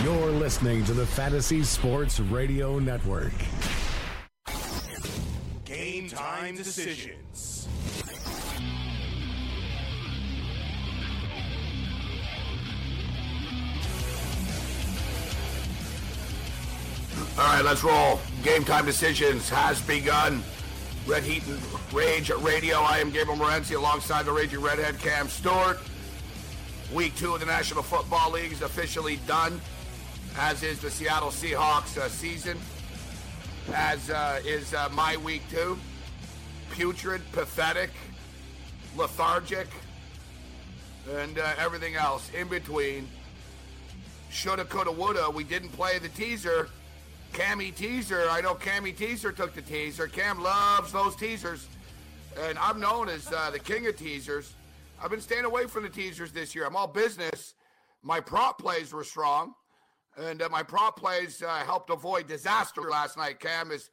You're listening to the Fantasy Sports Radio Network. Game time decisions. All right, let's roll. Game time decisions has begun. Red Heat and Rage Radio. I am Gabriel Morency alongside the Raging Redhead Cam Stewart. Week two of the National Football League is officially done, as is the Seattle Seahawks uh, season, as uh, is uh, my week too. Putrid, pathetic, lethargic, and uh, everything else in between. Shoulda, coulda, woulda. We didn't play the teaser. Cammy teaser. I know Cammy teaser took the teaser. Cam loves those teasers, and I'm known as uh, the king of teasers. I've been staying away from the teasers this year. I'm all business. My prop plays were strong, and uh, my prop plays uh, helped avoid disaster last night. Cam is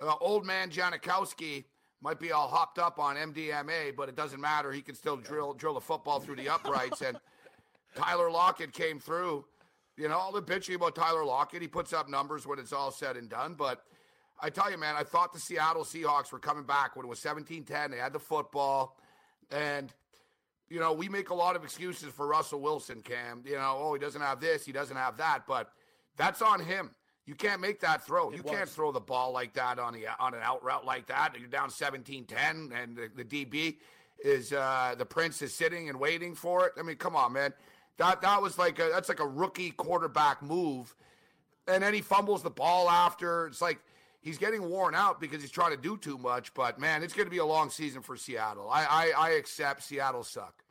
uh, old man Janikowski might be all hopped up on MDMA, but it doesn't matter. He can still drill drill the football through the uprights. and Tyler Lockett came through. You know, all the bitching about Tyler Lockett. He puts up numbers when it's all said and done. But I tell you, man, I thought the Seattle Seahawks were coming back when it was 17 10. They had the football. And, you know, we make a lot of excuses for Russell Wilson, Cam. You know, oh, he doesn't have this, he doesn't have that. But that's on him. You can't make that throw. It you was. can't throw the ball like that on the on an out route like that. You're down 17-10 and the, the DB is uh the prince is sitting and waiting for it. I mean, come on, man. That that was like a that's like a rookie quarterback move. And then he fumbles the ball after. It's like he's getting worn out because he's trying to do too much. But man, it's going to be a long season for Seattle. I I, I accept Seattle suck.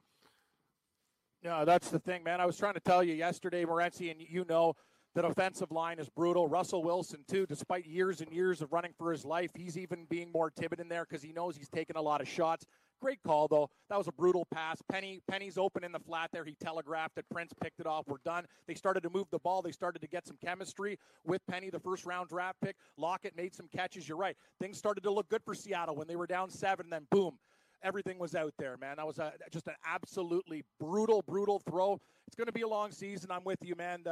No, that's the thing, man. I was trying to tell you yesterday, Morency, and you know that offensive line is brutal. Russell Wilson, too, despite years and years of running for his life, he's even being more timid in there because he knows he's taking a lot of shots. Great call, though. That was a brutal pass. Penny, Penny's open in the flat there. He telegraphed it. Prince picked it off. We're done. They started to move the ball. They started to get some chemistry with Penny, the first round draft pick. Lockett made some catches. You're right. Things started to look good for Seattle when they were down seven. And then boom, everything was out there, man. That was a, just an absolutely brutal, brutal throw. It's going to be a long season. I'm with you, man.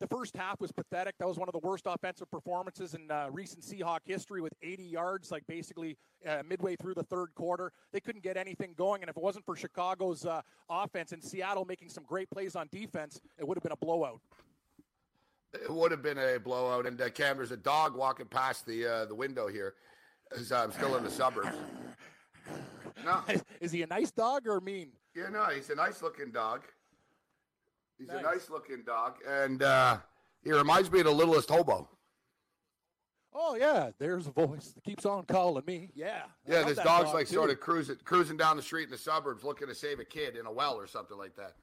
The first half was pathetic. That was one of the worst offensive performances in uh, recent Seahawk history with 80 yards, like basically uh, midway through the third quarter. They couldn't get anything going. And if it wasn't for Chicago's uh, offense and Seattle making some great plays on defense, it would have been a blowout. It would have been a blowout. And uh, Cam, there's a dog walking past the uh, the window here. As I'm still in the suburbs. No, Is he a nice dog or mean? yeah, no, he's a nice looking dog. He's a Nice. nice looking dog, and uh, he reminds me of the littlest hobo. Oh, yeah, there's a voice that keeps on calling me. Yeah. Yeah, this dog's dog, like too. sort of cruising cruising down the street in the suburbs, looking to save a kid in a well or something like that.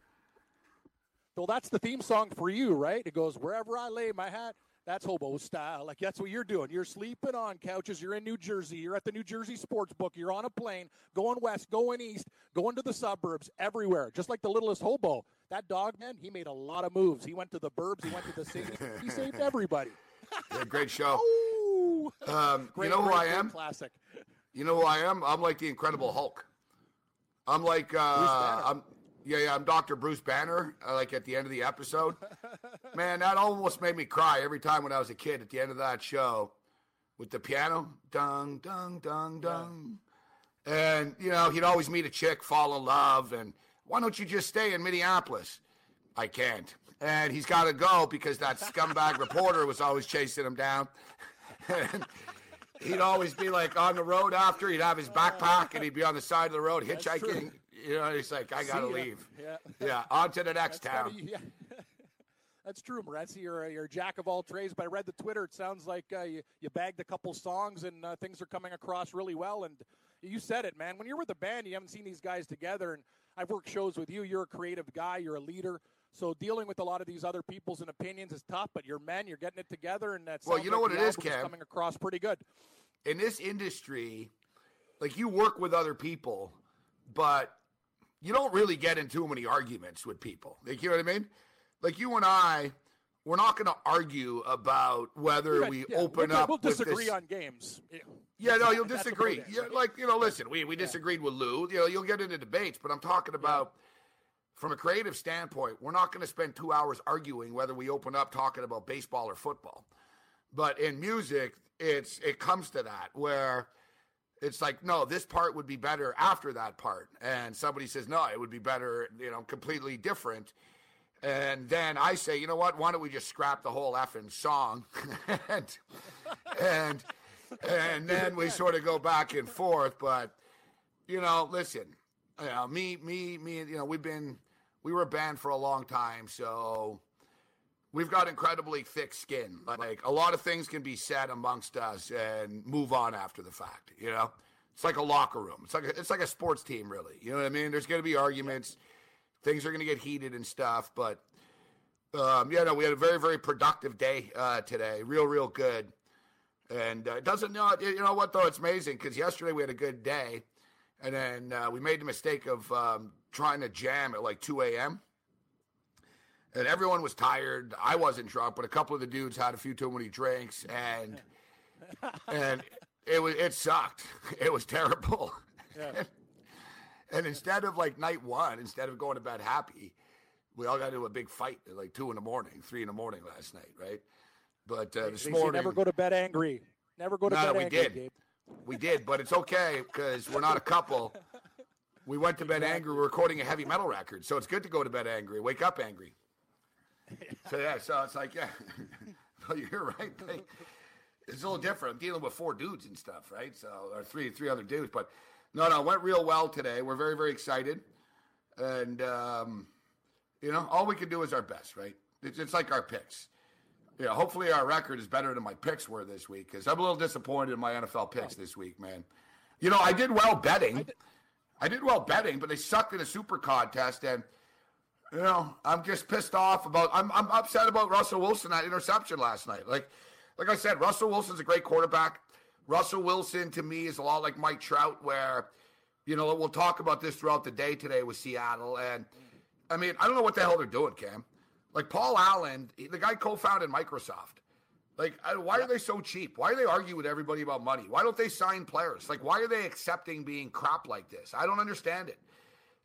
Well, that's the theme song for you, right? It goes wherever I lay my hat. That's hobo style. Like that's what you're doing. You're sleeping on couches. You're in New Jersey. You're at the New Jersey sports book. You're on a plane, going west, going east, going to the suburbs, everywhere. Just like the littlest hobo. That dog, man, he made a lot of moves. He went to the burbs. He went to the city. he saved everybody. Yeah, great show. Um, Great, you know who great, I am? Classic. You know who I am? I'm like the Incredible Hulk. I'm like, uh, I'm yeah, yeah. I'm Doctor Bruce Banner. Uh, like at the end of the episode, man, that almost made me cry every time when I was a kid. At the end of that show, with the piano, dung, dung, dung, dung, and you know he'd always meet a chick, fall in love, and why don't you just stay in Minneapolis? I can't. And he's got to go because that scumbag reporter was always chasing him down. and he'd always be like on the road after. He'd have his backpack and he'd be on the side of the road hitchhiking. You know, he's like, I got to leave. Yeah. Yeah, on to the next That's town. funny, yeah. That's true, Morency. You're, a- you're a jack of all trades, but I read the Twitter. It sounds like uh, you, you bagged a couple songs and uh, things are coming across really well. And you said it, man. When you're with a band, you haven't seen these guys together. And I've worked shows with you. You're a creative guy. You're a leader. So dealing with a lot of these other people's and opinions is tough, but you're men, you're getting it together, and that's well, you know like what it is, Cam. Coming across pretty good in this industry. Like you work with other people, but you don't really get into too many arguments with people. Like you know what I mean? Like you and I, we're not going to argue about whether Right, we yeah, open we'll, up. We'll disagree on games. Yeah. Yeah, no, you'll disagree. Yeah, right? like you know, listen, we we disagreed with Lou. You know, you'll get into debates, but I'm talking about from a creative standpoint. We're not going to spend two hours arguing whether we open up talking about baseball or football. But in music, it's it comes to that where it's like, no, this part would be better after that part, and somebody says, no, it would be better, you know, completely different. And then I say, you know what? Why don't we just scrap the whole effing song? and and and then we sort of go back and forth. But you know, listen, you know, me, me, me, you know, we've been we were a band for a long time, so we've got incredibly thick skin. Like a lot of things can be said amongst us and move on after the fact. You know, it's like a locker room. It's like a, it's like a sports team, really. You know what I mean? There's going to be arguments. Things are going to get heated and stuff, but um, yeah, no, we had a very, very productive day uh, today. Real, real good. And uh, it doesn't know, you know what though? It's amazing because yesterday we had a good day, and then uh, we made the mistake of um, trying to jam at like 2 a.m. And everyone was tired. I wasn't drunk, but a couple of the dudes had a few too many drinks, and and it was it sucked. It was terrible. Yeah. And instead of like night one, instead of going to bed happy, we all got into a big fight at like two in the morning, three in the morning last night, right? But uh, this morning, never go to bed angry. Never go to No, bed we angry, did. Gabe. we did, but it's okay because we're not a couple. We went to bed angry. We're recording a heavy metal record, so it's good to go to bed angry, wake up angry. So yeah, so it's like yeah, well, you're right. It's a little different. I'm dealing with four dudes and stuff, right? So or three three other dudes, but no, no, it went real well today. We're very very excited, and um, you know, all we can do is our best, right? It's, it's like our picks. Yeah, hopefully our record is better than my picks were this week because I'm a little disappointed in my NFL picks oh. this week, man. You know, I did well betting. I did well betting, but they sucked in a super contest, and you know, I'm just pissed off about. I'm I'm upset about Russell Wilson that interception last night. Like, like I said, Russell Wilson's a great quarterback. Russell Wilson to me is a lot like Mike Trout, where you know we'll talk about this throughout the day today with Seattle, and I mean I don't know what the hell they're doing, Cam. Like Paul Allen, the guy co-founded Microsoft. Like, uh, why are they so cheap? Why do they argue with everybody about money? Why don't they sign players? Like, why are they accepting being crap like this? I don't understand it.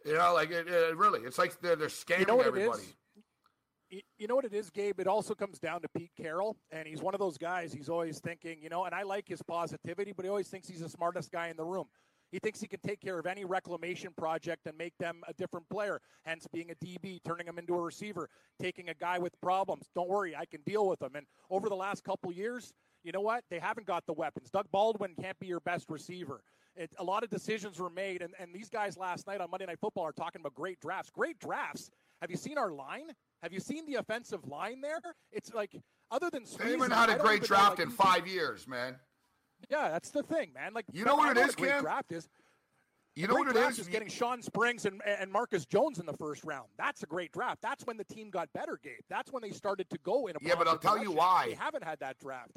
You know, like it, it really, it's like they're they're scamming You know everybody. it is? Y- You know what it is, Gabe? It also comes down to Pete Carroll, and he's one of those guys. He's always thinking, you know, and I like his positivity, but he always thinks he's the smartest guy in the room. He thinks he can take care of any reclamation project and make them a different player. Hence, being a DB, turning him into a receiver, taking a guy with problems. Don't worry, I can deal with them. And over the last couple years, you know what? They haven't got the weapons. Doug Baldwin can't be your best receiver. It, a lot of decisions were made, and, and these guys last night on Monday Night Football are talking about great drafts. Great drafts. Have you seen our line? Have you seen the offensive line there? It's like other than They haven't had a great know, draft like, in five years, man. Yeah, that's the thing, man. Like You know what it is, great Cam? Draft is You know what it is? is? getting Shawn Springs and, and Marcus Jones in the first round. That's a great draft. That's when the team got better, Gabe. That's when they started to go in a Yeah, but I'll tell you why. They haven't had that draft.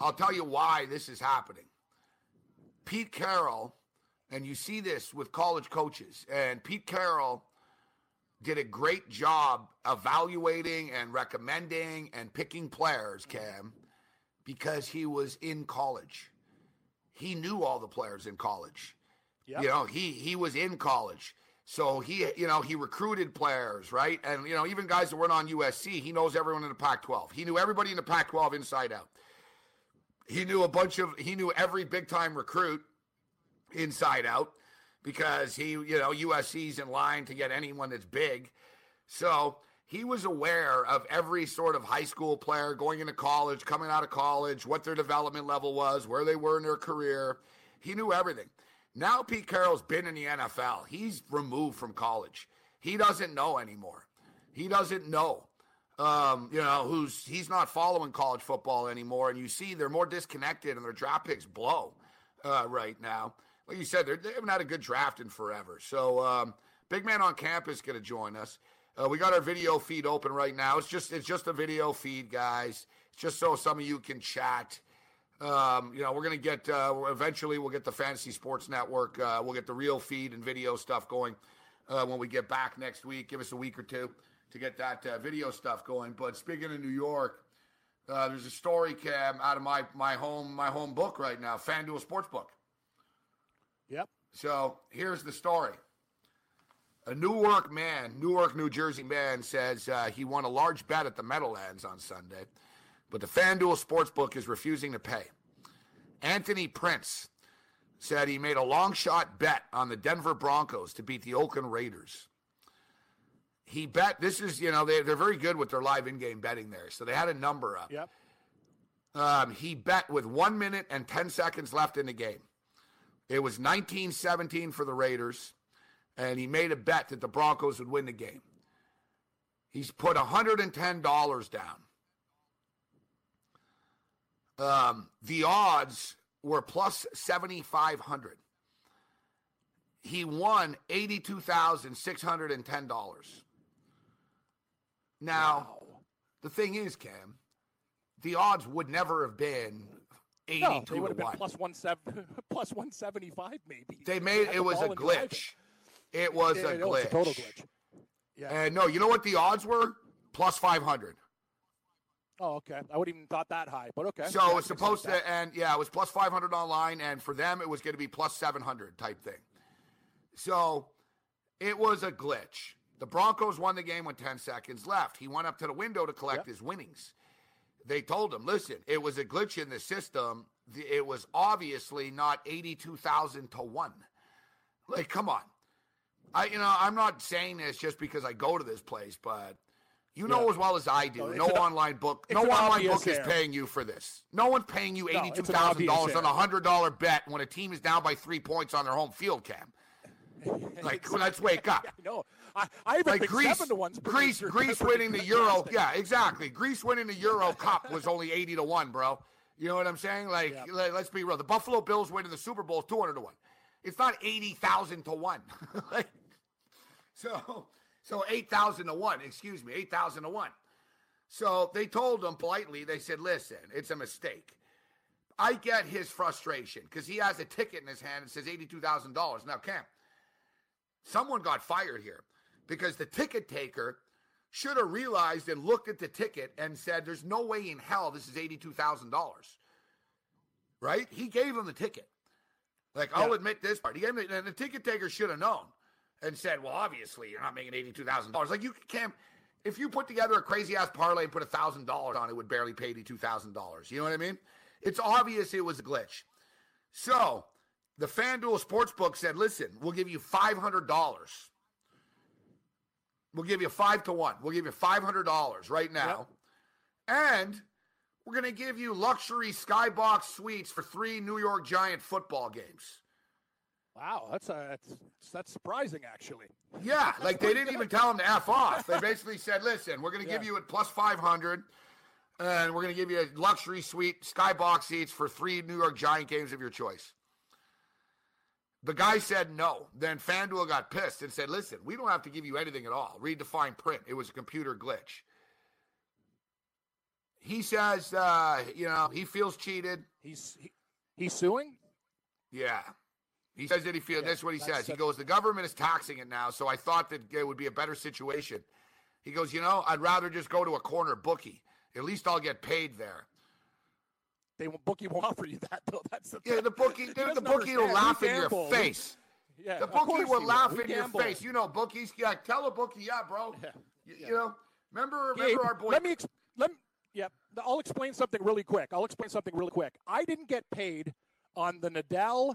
I'll tell you why this is happening. Pete Carroll, and you see this with college coaches, and Pete Carroll did a great job evaluating and recommending and picking players, Cam, because he was in college. He knew all the players in college. Yep. You know, he he was in college. So he, you know, he recruited players, right? And you know, even guys that weren't on USC, he knows everyone in the Pac-12. He knew everybody in the Pac-12 inside out. He knew a bunch of he knew every big time recruit inside out because he, you know, USC's in line to get anyone that's big. So he was aware of every sort of high school player going into college, coming out of college, what their development level was, where they were in their career. He knew everything. Now Pete Carroll's been in the NFL. He's removed from college. He doesn't know anymore. He doesn't know. Um, you know, who's he's not following college football anymore, and you see they're more disconnected, and their draft picks blow uh, right now. Like you said, they haven't had a good draft in forever. So, um, big man on campus going to join us. Uh, we got our video feed open right now. It's just it's just a video feed, guys. It's just so some of you can chat. Um, you know, we're gonna get uh, eventually we'll get the Fantasy Sports Network. Uh, we'll get the real feed and video stuff going uh, when we get back next week. Give us a week or two to get that uh, video stuff going. But speaking of New York, uh, there's a story cam out of my my home my home book right now, FanDuel Sportsbook. Yep. So here's the story. A Newark man, Newark, New Jersey man, says uh, he won a large bet at the Meadowlands on Sunday, but the FanDuel Sportsbook is refusing to pay. Anthony Prince said he made a long shot bet on the Denver Broncos to beat the Oakland Raiders. He bet, this is, you know, they, they're very good with their live in game betting there. So they had a number up. Yep. Um, he bet with one minute and 10 seconds left in the game. It was 19 17 for the Raiders, and he made a bet that the Broncos would win the game. He's put $110 down. Um, the odds were plus 7,500. He won $82,610. Now, Wow. the thing is, Cam, the odds would never have been 82 No, they would have been 1. plus seven, plus one seventy five maybe. They made it was a glitch. and drive it. It was Yeah, a it was glitch. a total glitch. Yeah. And no, you know what the odds were? Plus 500. Oh, okay. I wouldn't even thought that high, but okay. So Yeah, it was supposed to, and yeah, it was plus 500 online, and for them, it was going to be plus 700 type thing. So it was a glitch. The Broncos won the game with 10 seconds left. He went up to the window to collect Yep. his winnings. They told him, listen, it was a glitch in the system. It was obviously not 82,000 to 1. Like, come on. I, you know, I'm not saying this just because I go to this place, but you know Yeah. as well as I do, No, no an- online book, no online book is paying you for this. No one's paying you eighty-two thousand dollars on a hundred dollar bet when a team is down by three points on their home field, Cam. Like, let's wake up. I know. I, I even Like think Greece, seven to one's Greece, Greece winning the Euro. Yeah, exactly. Greece winning the Euro Cup was only eighty to one, bro. You know what I'm saying? Like, Yeah. let, us be real. The Buffalo Bills winning the Super Bowl is two hundred to one. It's not eighty thousand to one. like, so, so eight thousand to one. Excuse me, eight thousand to one. So they told him politely. They said, "Listen, it's a mistake." I get his frustration because he has a ticket in his hand that says eighty-two thousand dollars. Now, Cam, someone got fired here because the ticket taker should have realized and looked at the ticket and said, "There's no way in hell this is eighty-two thousand dollars." Right? He gave him the ticket. Like, I'll admit this part. He gave him, and the ticket taker should have known and said, "Well, obviously, you're not making eighty-two thousand dollars." Like you can't, if you put together a crazy ass parlay and put thousand dollars on it, it would barely pay eighty-two thousand dollars. You know what I mean? It's obvious it was a glitch. So the FanDuel Sportsbook said, "Listen, we'll give you five hundred dollars. We'll give you five to one. We'll give you five hundred dollars right now, and." We're going to give you luxury skybox suites for three New York Giant football games. Wow, that's uh, that's that's surprising actually. Yeah, like they didn't even tell him to f off. They basically said, "Listen, we're going to give you at plus five hundred, and we're going to give you a luxury suite, skybox seats for three New York Giant games of your choice." The guy said no. Then FanDuel got pissed and said, "Listen, we don't have to give you anything at all. Read the fine print. It was a computer glitch." He says, uh, you know, he feels cheated. He's he, he's suing. Yeah. He says that he feels, Yeah, that's what he that's says. He goes, the government is taxing it now, so I thought that it would be a better situation. He goes, you know, I'd rather just go to a corner bookie. At least I'll get paid there. They won't bookie won't offer you that though. That's the Yeah, the bookie, He the, bookie will laugh in your face. Yeah, The bookie will laugh in your face. You know, bookies. Yeah, tell a bookie, yeah, bro. Yeah. You, you know, remember, Yeah, remember our boy. Let me ex- let me, yeah. I'll explain something really quick. I'll explain something really quick. I didn't get paid on the Nadal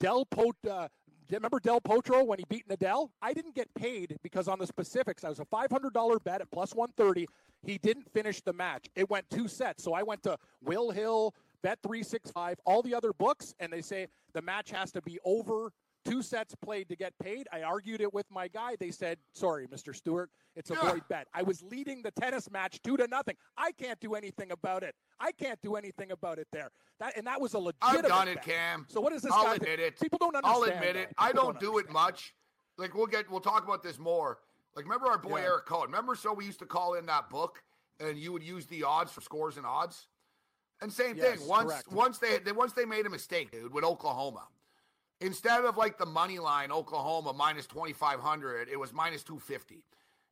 Del Pot. Uh, remember Del Potro when he beat Nadal? I didn't get paid because on the specifics, I was a five hundred dollar bet at plus one thirty. He didn't finish the match. It went two sets. So I went to Will Hill, Bet three six five, all the other books, and they say the match has to be over two sets played to get paid. I argued it with my guy. They said, "Sorry, Mr. Stewart, it's a Yeah. void bet." I was leading the tennis match two to nothing. I can't do anything about it. I can't do anything about it there. That and that was a I've done it, bet. Cam. So what is this? I'll guy admit it. People don't understand. I'll admit it. I People don't do it much. Like we'll get, we'll talk about this more. Like, remember our boy Yeah. Eric Cohen? Remember, so we used to call in that book, and you would use the odds for scores and odds. And same Yes, thing. Once correct. once they, they once they made a mistake, dude, with Oklahoma. Instead of like the money line, Oklahoma minus twenty five hundred, it was minus two fifty.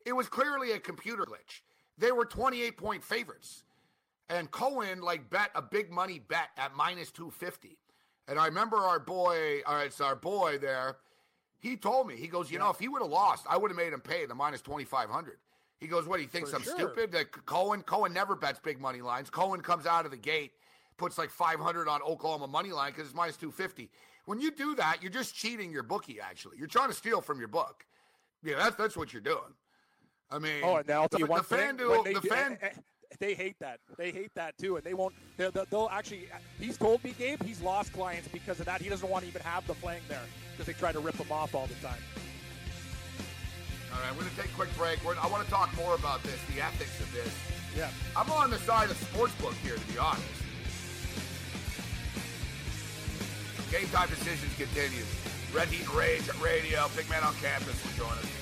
It was clearly a computer glitch. They were twenty eight point favorites, and Cohen like bet a big money bet at minus two fifty. And I remember our boy, all right, it's our boy there. He told me, he goes, you know, if he would have lost, I would have made him pay the minus twenty five hundred. He goes, what? He thinks For I'm sure. stupid? That Cohen, Cohen never bets big money lines. Cohen comes out of the gate, puts like five hundred on Oklahoma money line because it's minus two fifty. When you do that, you're just cheating your bookie. Actually, you're trying to steal from your book. Yeah, that's that's what you're doing. I mean, Oh, and tell the, the. FanDuel- the do- fan, eh, eh, they hate that. They hate that too, and they won't. They'll, they'll- actually. He's told me, Gabe, he's lost clients because of that. He doesn't want to even have the playing there because they try to rip him off all the time. All right, we're going to take a quick break. We're, I want to talk more about this, the ethics of this. Yeah. I'm on the side of sportsbook here, to be honest. Game time decisions continues. Red Heat Rage at Radio. Big Man on campus will join us.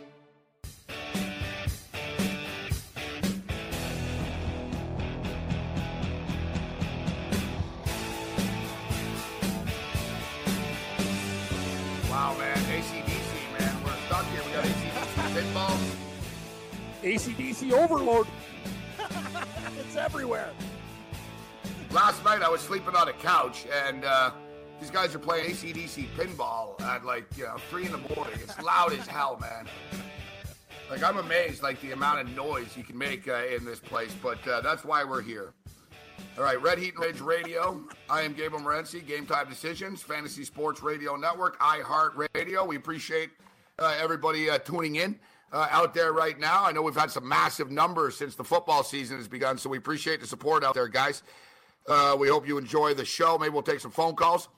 ACDC overload. it's everywhere. Last night I was sleeping on a couch and uh, these guys are playing ACDC pinball at like, you know, 3 in the morning. It's loud as hell, man. Like, I'm amazed, like, the amount of noise you can make uh, in this place, but uh, that's why we're here. All right, Red Heat and Rage Radio. I am Gabe Morency, Game Time Decisions, Fantasy Sports Radio Network, iHeart Radio. We appreciate uh, everybody uh, tuning in uh, out there right now. I know we've had some massive numbers since the football season has begun, so we appreciate the support out there, guys. Uh, we hope you enjoy the show. Maybe we'll take some phone calls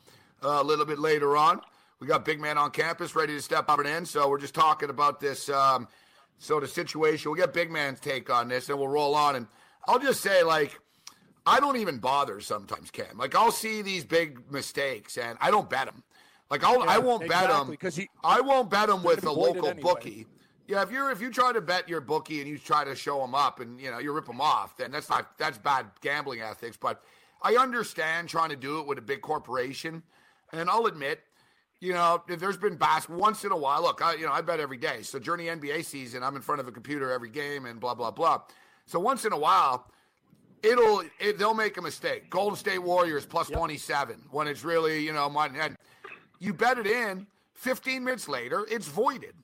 uh, a little bit later on. We got Big Man on campus ready to step up and in, so we're just talking about this um, sort of situation. We'll get Big Man's take on this, and we'll roll on. And I'll just say, like, I don't even bother sometimes, Cam. Like I'll see these big mistakes and I don't bet them. Like I'll, I Yeah, won't bet them them 'cause you- I won't bet them with a gonna avoid it local anyway. bookie. Yeah, if you're if you try to bet your bookie and you try to show them up and you know you rip them off, then that's not that's bad gambling ethics. But I understand trying to do it with a big corporation, and I'll admit, you know, if there's been bass once in a while. Look, I you know I bet every day. So during the NBA season, I'm in front of a computer every game and blah blah blah. So once in a while, it'll it, they'll make a mistake. Golden State Warriors plus 27 when it's really you know my and you bet it in. 15 minutes later, it's voided.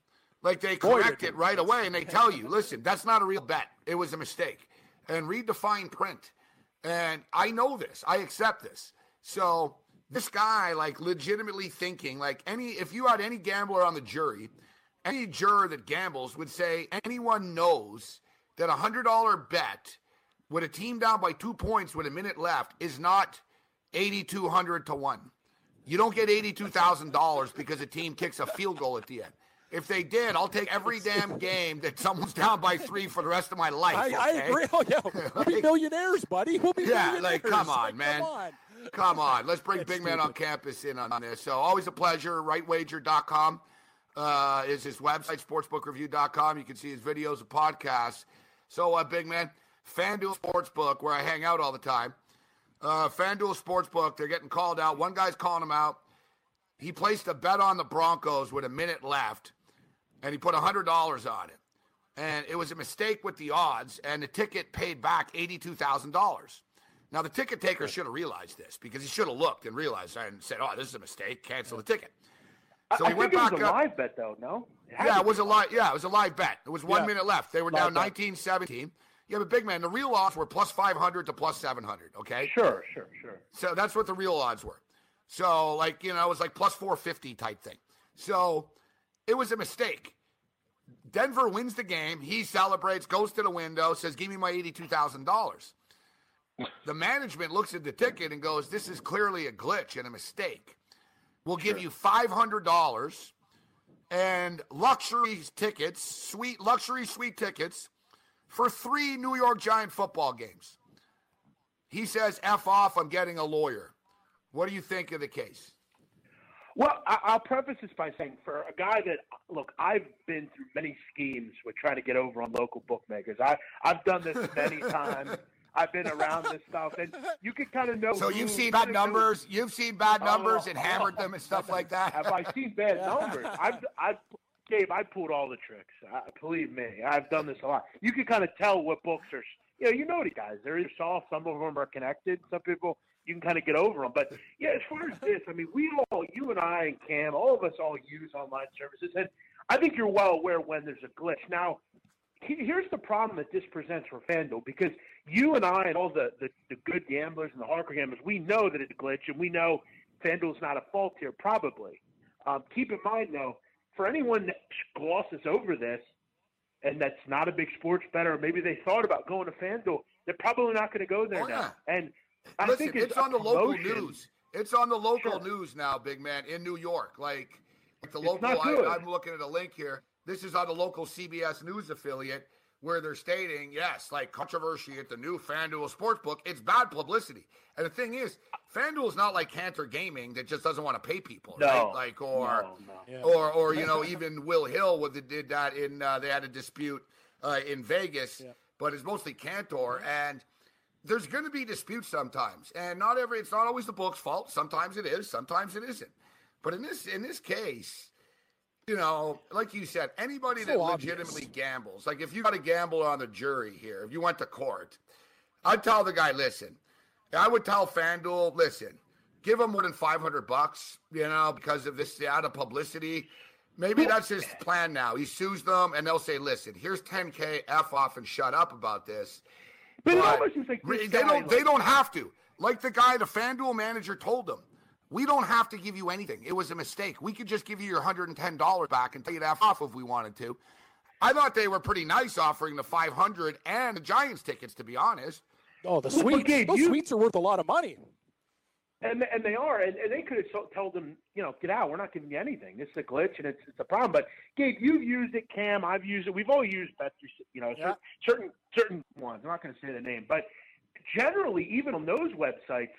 Like they correct it right away and they tell you, listen, that's not a real bet. It was a mistake. And read the fine print. And I know this. I accept this. So this guy, like, legitimately thinking, like, any if you had any gambler on the jury, any juror that gambles would say anyone knows that a hundred dollar bet with a team down by two points with a minute left is not eighty two hundred to one. You don't get eighty two thousand dollars because a team kicks a field goal at the end. If they did, I'll take every damn game that someone's down by three for the rest of my life. I, I agree. Oh, yeah. We'll be Like- millionaires, buddy. We'll be Yeah, millionaires. like, come on, Like, man. Come on. Come on, let's bring That's Big Man on campus in on this. So always a pleasure. Rightwager.com uh, is his website. Sportsbookreview.com. You can see his videos and podcasts. So, uh, Big Man, FanDuel Sportsbook, where I hang out all the time. Uh, FanDuel Sportsbook, they're getting called out. One guy's calling him out. He placed a bet on the Broncos with a minute left, and he put $100 on it. And it was a mistake with the odds, and the ticket paid back $82,000. Now, the ticket taker should have realized this because he should have looked and realized and said, oh, this is a mistake, cancel the ticket. So I he went think it back was a up. live bet, though. No. had Yeah, it was a live. Yeah, it was a live bet. It was one Yeah. minute left. They were Live down bet. 19 17. Yeah, but big man, the real odds were plus 500 to plus 700. Okay. Sure, sure, sure. So that's what the real odds were. So, like, you know, it was like plus 450 type thing. So it was a mistake. Denver wins the game. He celebrates, goes to the window, says, Give me my $82,000. The management looks at the ticket and goes, This is clearly a glitch and a mistake. We'll give you $500 and luxury tickets, sweet luxury suite tickets for three New York Giant football games. He says, F off, I'm getting a lawyer. What do you think of the case? Well, I- will preface this by saying, for a guy that look, I've been through many schemes with trying to get over on local bookmakers. I I've done this many times. I've been around this stuff, and you can kind of know. So you've seen bad numbers. You've seen bad numbers oh, and hammered oh, them and stuff like that. Have I seen bad numbers? I've I've Gabe, I pulled all the tricks. Uh, believe me, I've done this a lot. You can kind of tell what books are. You know, you know the guys. They're soft. Some of them are connected. Some people you can kind of get over them. But yeah, as far as this, I mean, we all, you and I and Cam, all of us all use online services, and I think you're well aware when there's a glitch. Now, here's the problem that this presents for FanDuel because you and I and all the, the, the good gamblers and the hardcore gamblers, we know that it's a glitch, and we know FanDuel's not a fault here, probably. Um, keep in mind, though, for anyone that glosses over this and that's not a big sports bettor, or maybe they thought about going to FanDuel, they're probably not going to go there oh, now. Yeah. And I Listen, think it's, it's on the local news. It's on the local sure. news now, big man, in New York. Like, like the local, I, I'm looking at a link here. This is on the local CBS News affiliate where they're stating, yes, like controversy at the new FanDuel Sportsbook. It's bad publicity. And the thing is, FanDuel is not like Cantor Gaming that just doesn't want to pay people, no, right? Like, or, no, no. or, or, you know, even Will Hill with did that in, uh, they had a dispute uh, in Vegas, yeah. but it's mostly Cantor. And there's going to be disputes sometimes. And not every, it's not always the book's fault. Sometimes it is, sometimes it isn't. But in this, in this case, you know, like you said, anybody so that obvious. legitimately gambles, like if you got a gambler on the jury here, if you went to court, I'd tell the guy, listen, I would tell FanDuel, listen, give him more than 500 bucks, you know, because of this out of publicity. Maybe that's his plan now. He sues them and they'll say, listen, here's 10K, F off and shut up about this. But, but like they, don't, they don't have to. Like the guy, the FanDuel manager told them, we don't have to give you anything. It was a mistake. We could just give you your $110 back and take it off if we wanted to. I thought they were pretty nice offering the 500 and the Giants tickets, to be honest. Oh, the suites. Okay, Those you, suites are worth a lot of money. And and they are, and, and they could have told them, you know, get out. We're not giving you anything. This is a glitch, and it's, it's a problem. But Gabe, you've used it. Cam, I've used it. We've all used Bet, you know, yeah. certain certain ones. I'm not going to say the name, but generally, even on those websites,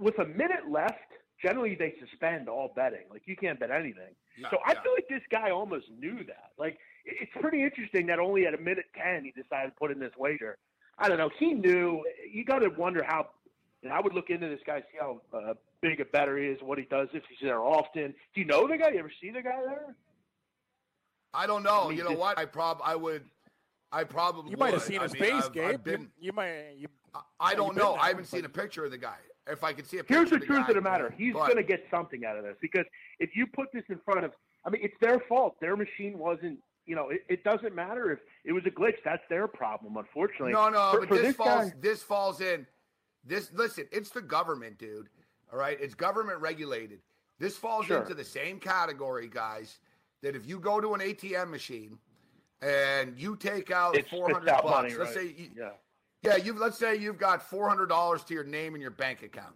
with a minute left, generally they suspend all betting. Like you can't bet anything. Yeah, so I yeah. feel like this guy almost knew that. Like it's pretty interesting that only at a minute ten he decided to put in this wager. I don't know. He knew. You got to wonder how. And I would look into this guy, see how uh, big a bettor he is, what he does, if he's there often. Do you know the guy? You ever see the guy there? I don't know. I mean, you know what? I prob I would. I probably you might have seen I his mean, face, I've, Gabe. I've been, you, you, might. You, I don't know. I haven't seen a picture of the guy if I could see a picture, Here's the, the truth guy, of the matter. He's going to get something out of this because if you put this in front of, I mean, it's their fault. Their machine wasn't. You know, it, it doesn't matter if it was a glitch. That's their problem, unfortunately. No, no, for, but for this, this, falls. Guy, this falls in. This listen. It's the government, dude. All right, it's government regulated. This falls sure. into the same category, guys. That if you go to an ATM machine and you take out four hundred bucks, money, let's right? say, you, yeah yeah, you let's say you've got four hundred dollars to your name in your bank account.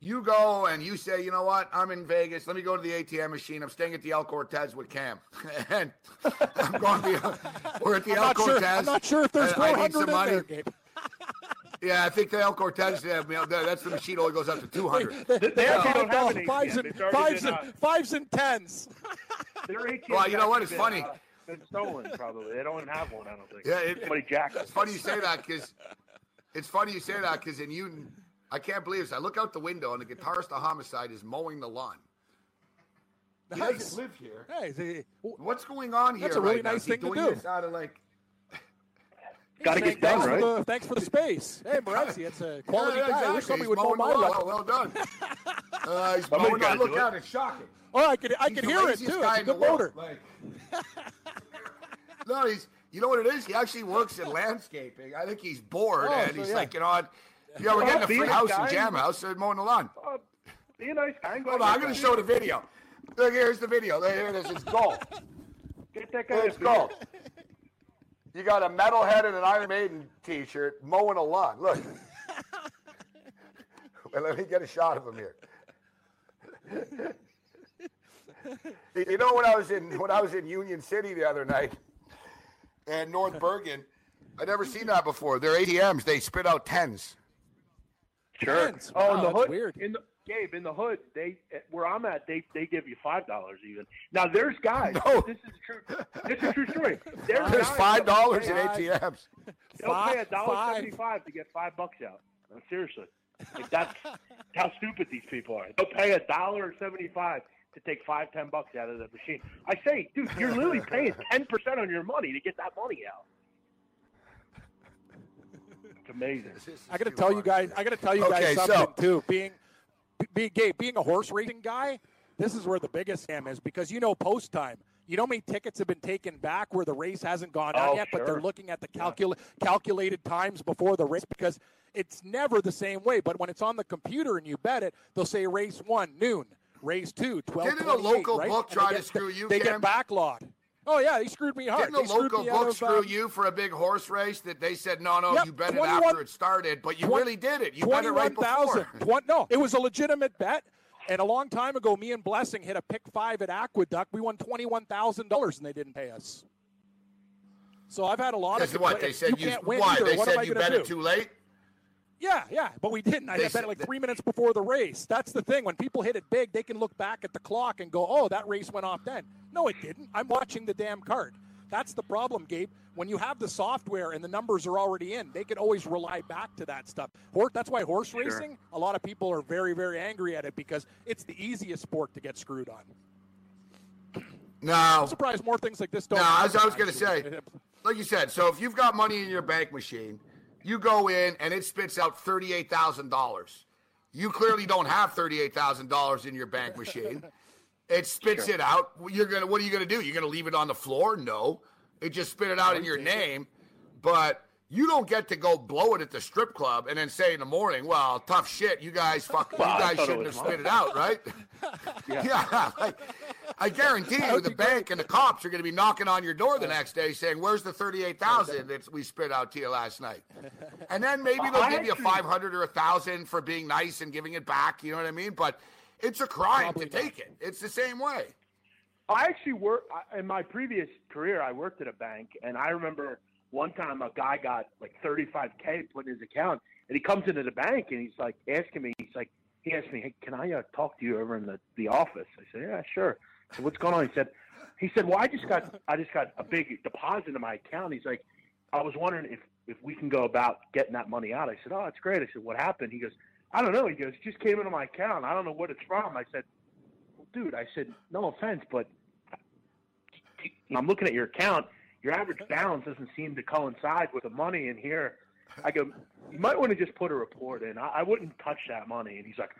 You go and you say, you know what? I'm in Vegas. Let me go to the ATM machine. I'm staying at the El Cortez with Cam, and I'm going to be. We're at the I'm El Cortez. Sure, I'm not sure if there's four hundred in there, Gabe. Yeah, I think the El Cortez, yeah, that's the machine only goes up to 200. They, they actually don't have any fives, and, fives, and, fives and tens. well, you know what? It's funny. Uh, been stolen, probably. They don't have one, I don't think. Yeah, it, somebody jacked It's funny you say that because it's funny you say that because in Newton, I can't believe this. I look out the window and the guitarist of Homicide is mowing the lawn. He nice. doesn't live here. Hey, What's going on here? That's a really right nice thing to do. out of like. Got to get done, thanks right? For the, thanks for the space. Hey, Morency, it's a quality yeah, yeah, guy. Exactly. I wish somebody he's would mow my lawn. Well done. uh, he's mowing Look out, it's shocking. Oh, I could, I could hear it too. It's a good motor. Like, no, he's. You know what it is? He actually works in landscaping. I think he's bored, oh, and so he's yeah. like, you know, what? yeah, we're getting a free house in Jam House. So mowing the lawn. Uh, Be a nice guy. Hold on, I'm going to show the video. Look, here's the video. Here it is. It's gold. Get that guy. It's a beer. gold. You got a metalhead and an Iron Maiden T-shirt mowing a lawn. Look. well, let me get a shot of him here. you know when I was in when I was in Union City the other night, and North Bergen, I never seen that before. They're ATMs they spit out tens. Sure. Tens. Oh, in the that's hood. weird. In the Gabe, in the hood, they where I'm at, they they give you five dollars even. Now there's guys. No. This is true. This is a true story. There's, There's five dollars in that'll ATMs. They'll pay a dollar seventy-five to get five bucks out. No, seriously, like that's how stupid these people are. They'll pay a dollar seventy-five to take five, ten bucks out of the machine. I say, dude, you're literally paying ten percent on your money to get that money out. It's amazing. I got to tell you guys. I got to tell you Okay, guys something so- too. Being, being Gabe, being a horse racing guy, this is where the biggest scam is because you know post time. You know how many tickets have been taken back where the race hasn't gone Oh, on yet, but they're looking at the calcul- calculated times before the race because it's never the same way. But when it's on the computer and you bet it, they'll say race one noon, race two, 12 Didn't a local right? book try to screw you, They Cam? get backlogged. Oh yeah, they screwed me hard. Didn't They local book of, screw um, you for a big horse race that they said no, no, Yep, you bet it after it started, but you really did it. You bet it right before. 21,000. Twen- no, it was a legitimate bet. And a long time ago, me and Blessing hit a pick five at Aqueduct. We won twenty-one thousand dollars, and they didn't pay us. So I've had a lot of what they said you you, can't win why either, they what said you bet do? it too late. Yeah, yeah, but we didn't. I bet it like three minutes before the race. That's the thing. When people hit it big, they can look back at the clock and go, "Oh, that race went off then." No, it didn't. I'm watching the damn card. That's the problem, Gabe. When you have the software and the numbers are already in, they can always rely back to that stuff. That's why horse racing. A lot of people are very, very angry at it because it's the easiest sport to get screwed on. No, I'm surprised more things like this don't. No, as I was going to say, like you said, so if you've got money in your bank machine, you go in and it spits out thirty-eight thousand dollars. You clearly don't have thirty-eight thousand dollars in your bank machine. It spits it out. You're gonna. What are you gonna do? You're gonna leave it on the floor? No, it just spit it out in your name. But you don't get to go blow it at the strip club and then say in the morning, "Well, tough shit. You guys fuck. Well, you guys shouldn't have mine." spit it out, right?" yeah. like, I guarantee you, the bank and the cops are going to be knocking on your door the next day saying, "Where's the thirty-eight thousand that we spit out to you last night?" And then maybe they'll I give you a actually- five hundred or a thousand for being nice and giving it back. You know what I mean? But it's a crime Probably to not. take it. It's the same way. I actually worked in my previous career. I worked at a bank, and I remember one time a guy got like 35k put in his account, and he comes into the bank and he's like asking me. He's like, he asked me, "Hey, can I uh, talk to you over in the the office?" I said, "Yeah, sure." Said, "What's going on?" He said, "He said, well, I just got I just got a big deposit in my account." He's like, "I was wondering if if we can go about getting that money out." I said, "Oh, that's great." I said, "What happened?" He goes, "I don't know." He goes, "It just came into my account. I don't know what it's from." I said, well, "Dude," I said, "No offense, but." I'm looking at your account. Your average balance doesn't seem to coincide with the money in here. I go, you might want to just put a report in. I, I wouldn't touch that money. And he's like,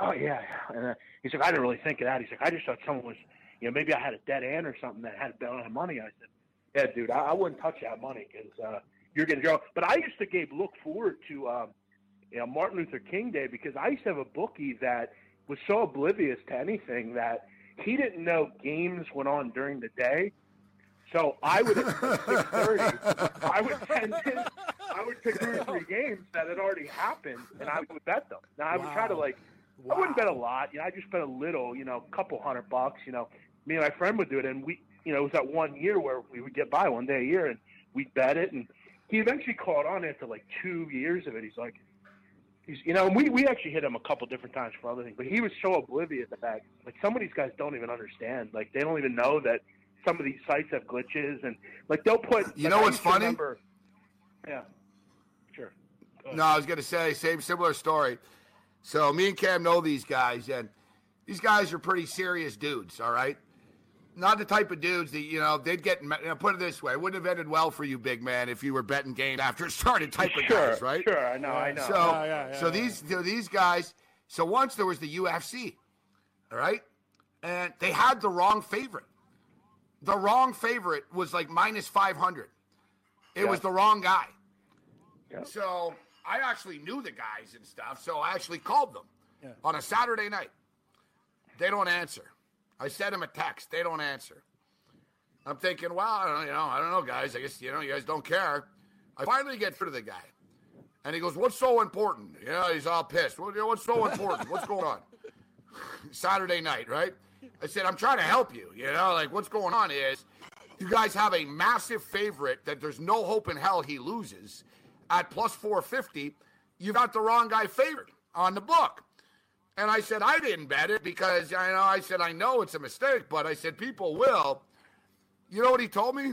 oh yeah. yeah." And uh, he's like, I didn't really think of that. He's like, I just thought someone was, you know, maybe I had a dead end or something that had a bill of money. I said, yeah, dude, I, I wouldn't touch that money because uh, you're gonna go. But I used to, Gabe, look forward to, um, you know, Martin Luther King Day because I used to have a bookie that was so oblivious to anything that he didn't know games went on during the day. So I would at six thirty, I would send in, I would pick two or three games that had already happened, and I would bet them. Now I would try to Wow. like, I wouldn't bet a lot. You know, I just bet a little. You know, a couple hundred bucks. You know, me and my friend would do it, and we, you know, it was that one year where we would get by one day a year, and we'd bet it, and he eventually caught on after like two years of it. He's like, he's, you know, and we we actually hit him a couple different times for other things, but he was so oblivious to that. Like some of these guys don't even understand. Like they don't even know that some of these sites have glitches, and like they'll put. You like, know what's funny? remember- yeah, sure. No, I was going to say same similar story. So me and Cam know these guys, and these guys are pretty serious dudes. All right, not the type of dudes that you know they'd get. You know, put it this way, it wouldn't have ended well for you, big man, if you were betting games after it started. Type of Sure, guys, right? Sure, I know, I know. So, Yeah, yeah, yeah, so yeah. these so these guys. So once there was the UFC, all right, and they had the wrong favorite. The wrong favorite was like minus five hundred. It Yeah. was the wrong guy. Yeah. So I actually knew the guys and stuff. So I actually called them Yeah. on a Saturday night. They don't answer. I sent him a text. They don't answer. I'm thinking, well, I don't, you know, I don't know, guys. I guess you know, you guys don't care. I finally get through to the guy, and he goes, "What's so important?" You know, he's all pissed. Well, what's so important? What's going on? Saturday night, right? I said, I'm trying to help you. You know, like what's going on is you guys have a massive favorite that there's no hope in hell he loses at plus 450. You got the wrong guy favored on the book. And I said, I didn't bet it because I know I said, I know it's a mistake, but I said, people will. You know what he told me?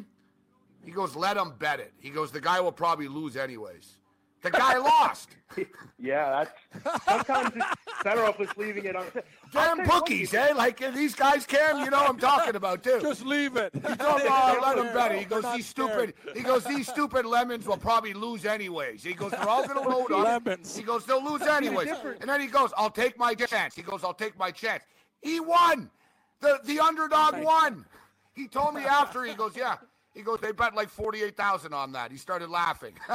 He goes, let him bet it. He goes, the guy will probably lose anyways. The guy lost. Yeah, that's sometimes it's better off just leaving it on. Damn tell you bookies, eh? Like these guys, Cam, you know I'm talking about too. Just leave it. He told oh, let him bet it. He goes, these stupid. He goes, these stupid lemons will probably lose anyways. He goes, they're all going to load on. it." Lemons. He goes, they'll lose anyways. And then he goes, I'll take my chance. He goes, I'll take my chance. He won. The the underdog won. He told me after. He goes, yeah. He goes, they bet like forty-eight thousand on that. He started laughing.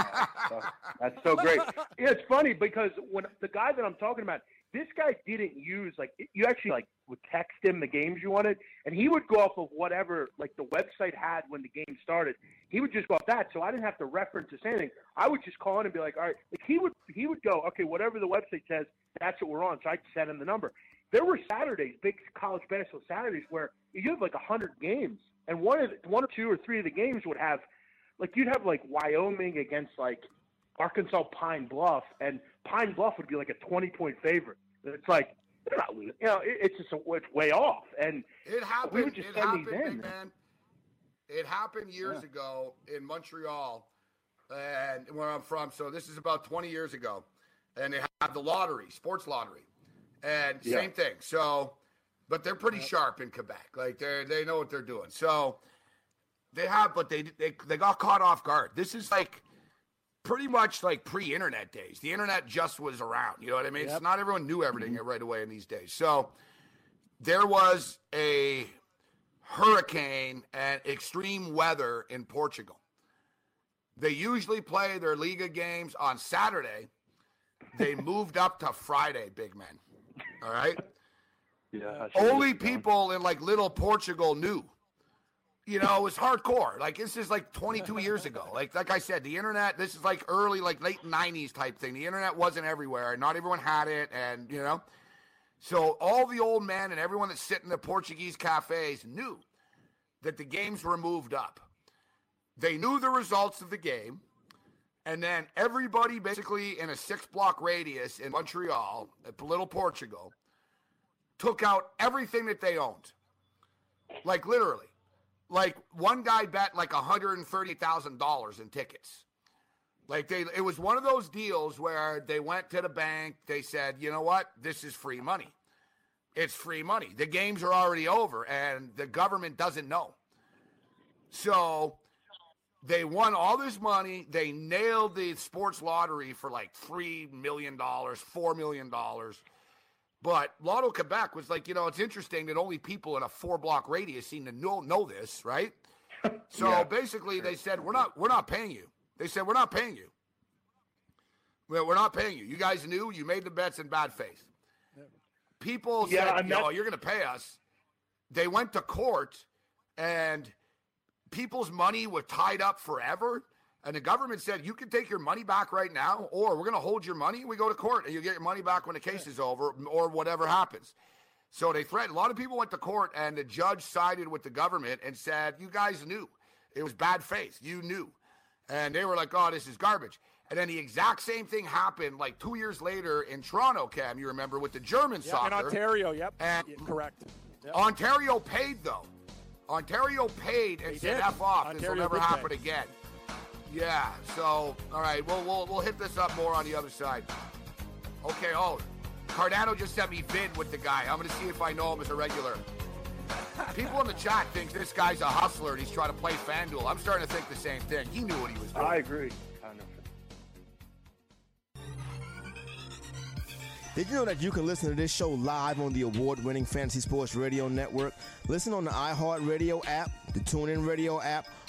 That's so great. Yeah, it's funny because when the guy that I'm talking about, this guy didn't use like you actually like would text him the games you wanted, and he would go off of whatever like the website had when the game started. He would just go off that, so I didn't have to reference this anything. I would just call in and be like, all right, like he would he would go, okay, whatever the website says, that's what we're on. So I'd send him the number. There were Saturdays, big college basketball Saturdays, where you have like a hundred games, and one of the, one or two or three of the games would have like you'd have like Wyoming against like Arkansas Pine Bluff, and Pine Bluff would be like a twenty point favorite. And it's like they're not losing. You know, it, it's just a, it's way off. And It happened. We would just it send happened, these in. big man. It happened years Yeah. ago in Montreal, and where I'm from. So this is about 20 years ago, and they have the lottery, sports lottery, and Yeah. same thing. So, but they're pretty sharp in Quebec. Like they they know what they're doing. So they have, but they they they got caught off guard. This is like pretty much like pre-internet days. The internet just was around. You know what I mean? Yep. It's not everyone knew everything mm-hmm. right away in these days. So there was a hurricane and extreme weather in Portugal. They usually play their Liga games on Saturday. They moved up to Friday, big man. All right. Yeah, Only people in like little Portugal knew. You know, it was hardcore. Like this is like 22 years ago. Like like I said, the internet. This is like early, like late 90s type thing. The internet wasn't everywhere. Not everyone had it, and you know. So all the old men and everyone that's sitting in the Portuguese cafes knew that the games were moved up. They knew the results of the game, and then everybody basically in a six block radius in Montreal, Little Portugal, took out everything that they owned. Like literally. Like one guy bet like $130,000 in tickets. Like they it was one of those deals where they went to the bank, they said, "You know what? This is free money. It's free money. The games are already over and the government doesn't know." So they won all this money. They nailed the sports lottery for like $3 million, $4 million. But Lotto Quebec was like, you know, it's interesting that only people in a four block radius seem to know, know this, right? So Yeah. basically, they said, we're not, we're not paying you. They said, we're not paying you. Well, we're not paying you. You guys knew you made the bets in bad faith. People Yeah, said, "Yo, that's- you're going to pay us." They went to court, and people's money was tied up forever. And the government said, "You can take your money back right now, or we're going to hold your money. and We go to court, and you get your money back when the case is over, or whatever happens." So they threatened. A lot of people went to court, and the judge sided with the government and said, "You guys knew it was bad faith. You knew." And they were like, "Oh, this is garbage." And then the exact same thing happened like two years later in Toronto, Cam. You remember with the German Yeah, soccer in Ontario, yep. And- Yeah, correct. Yep. Ontario paid though. Ontario paid and They said did. "F off. This will never happen pay. again." Yeah. So, all right, we'll we'll we'll hit this up more on the other side. Okay. Oh, Cardano just sent me vid with the guy. I'm gonna see if I know him as a regular. People in the chat think this guy's a hustler and he's trying to play FanDuel. I'm starting to think the same thing. He knew what he was doing. I agree. Kind of. Did you know that you can listen to this show live on the award-winning Fantasy Sports Radio Network? Listen on the iHeartRadio app, the TuneIn Radio app,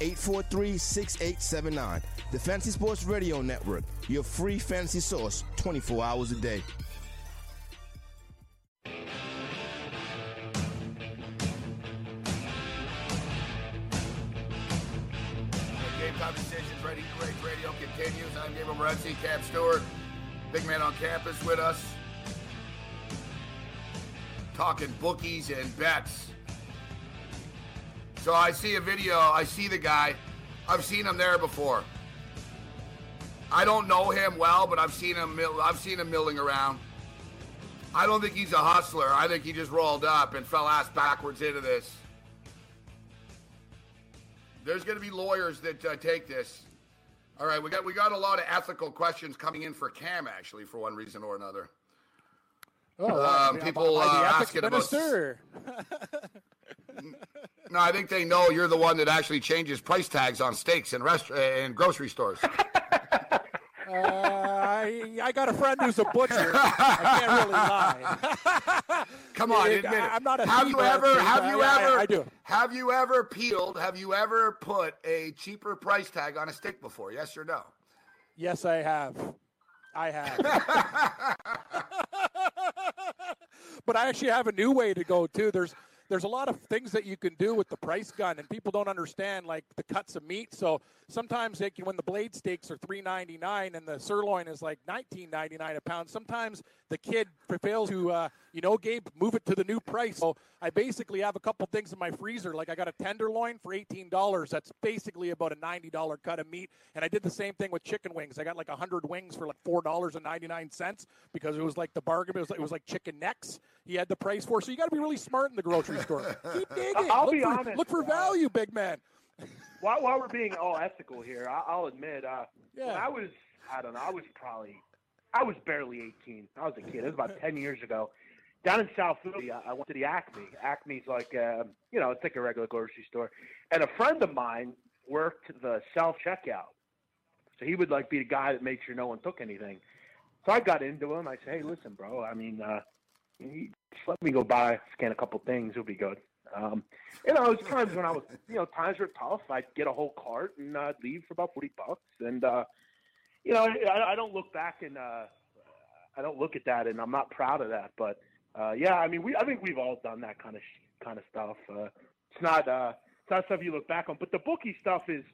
843 6879. The Fantasy Sports Radio Network, your free fantasy source 24 hours a day. Game time decisions, ready to rage radio continues. I'm Gabriel Morency, Cam Stewart, big man on campus with us. Talking bookies and bets. So I see a video, I see the guy. I've seen him there before. I don't know him well, but I've seen him I've seen him milling around. I don't think he's a hustler. I think he just rolled up and fell ass backwards into this. There's going to be lawyers that uh, take this. All right, we got we got a lot of ethical questions coming in for Cam actually for one reason or another. Oh, Um, people, uh, asking about-. No, I think they know you're the one that actually changes price tags on steaks in rest in grocery stores. Uh, I, I got a friend who's a butcher. I can't really lie. Come on, admit it. I'm not a have you ever? too, Have you yeah, ever? I do. Have you ever peeled? Have you ever put a cheaper price tag on a steak before? Yes or no? Yes, I have. I have. but I actually have a new way to go too. There's there's a lot of things that you can do with the price gun, and people don't understand like the cuts of meat. So sometimes they can, when the blade steaks are three ninety nine and the sirloin is like nineteen ninety nine a pound. Sometimes the kid fails to, uh, you know, Gabe, move it to the new price. So I basically have a couple things in my freezer. Like I got a tenderloin for eighteen dollars. That's basically about a ninety dollar cut of meat. And I did the same thing with chicken wings. I got like hundred wings for like four dollars and ninety nine cents because it was like the bargain. It was like, it was like chicken necks. He had the price for. So you got to be really smart in the grocery store. Keep digging. I'll look be for, honest, Look for uh, value, big man. while, while we're being all ethical here, I, I'll admit, uh, when Yeah. I was, I don't know, I was probably, I was barely 18. I was a kid. It was about 10 years ago. Down in South Philly, I I went to the Acme. Acme's like, um, you know, it's like a regular grocery store. And a friend of mine worked the self checkout. So he would like be the guy that made sure no one took anything. So I got into him. I said, hey, listen, bro. I mean, uh, let me go by, scan a couple things. It'll be good. Um, you know, it was times when I was, you know, times were tough. I'd get a whole cart and uh, leave for about forty bucks, and uh, you know, I, I don't look back and uh, I don't look at that, and I'm not proud of that. But uh, yeah, I mean, we, I think we've all done that kind of sh- kind of stuff. Uh, it's not, uh, it's not stuff you look back on, but the bookie stuff is,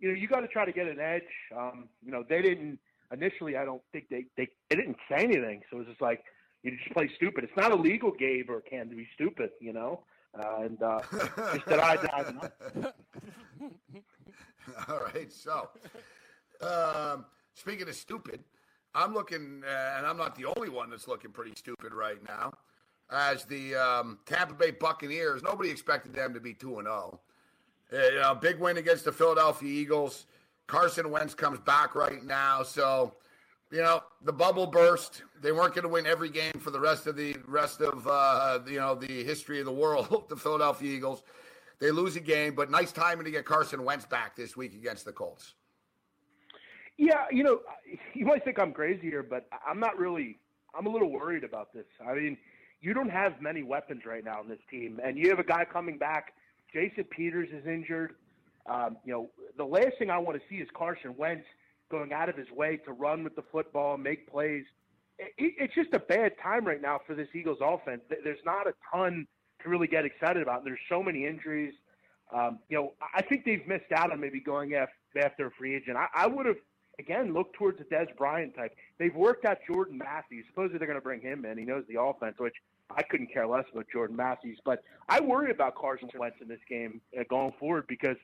you know, you got to try to get an edge. Um, you know, they didn't initially. I don't think they they, they didn't say anything, so it was just like you just play stupid. It's not illegal, Gabe, or can to be stupid, you know. Uh, and uh, just that I, I All right. So, um, speaking of stupid, I'm looking, uh, and I'm not the only one that's looking pretty stupid right now. As the um, Tampa Bay Buccaneers, nobody expected them to be two and zero. Uh, You know, big win against the Philadelphia Eagles. Carson Wentz comes back right now, so you know the bubble burst. They weren't going to win every game for the rest of the rest of uh, you know the history of the world. the Philadelphia Eagles, they lose a game, but nice timing to get Carson Wentz back this week against the Colts. Yeah, you know, you might think I'm crazy here, but I'm not really. I'm a little worried about this. I mean, you don't have many weapons right now in this team, and you have a guy coming back. Jason Peters is injured. Um, you know, the last thing I want to see is Carson Wentz going out of his way to run with the football, make plays. It, it's just a bad time right now for this Eagles offense. There's not a ton to really get excited about. There's so many injuries. Um, you know, I think they've missed out on maybe going after, a free agent. I, I would have again looked towards the Dez Bryant type. They've worked out Jordan Matthews. Supposedly they're going to bring him in. He knows the offense, which I couldn't care less about Jordan Matthews. But I worry about Carson Wentz in this game uh, going forward because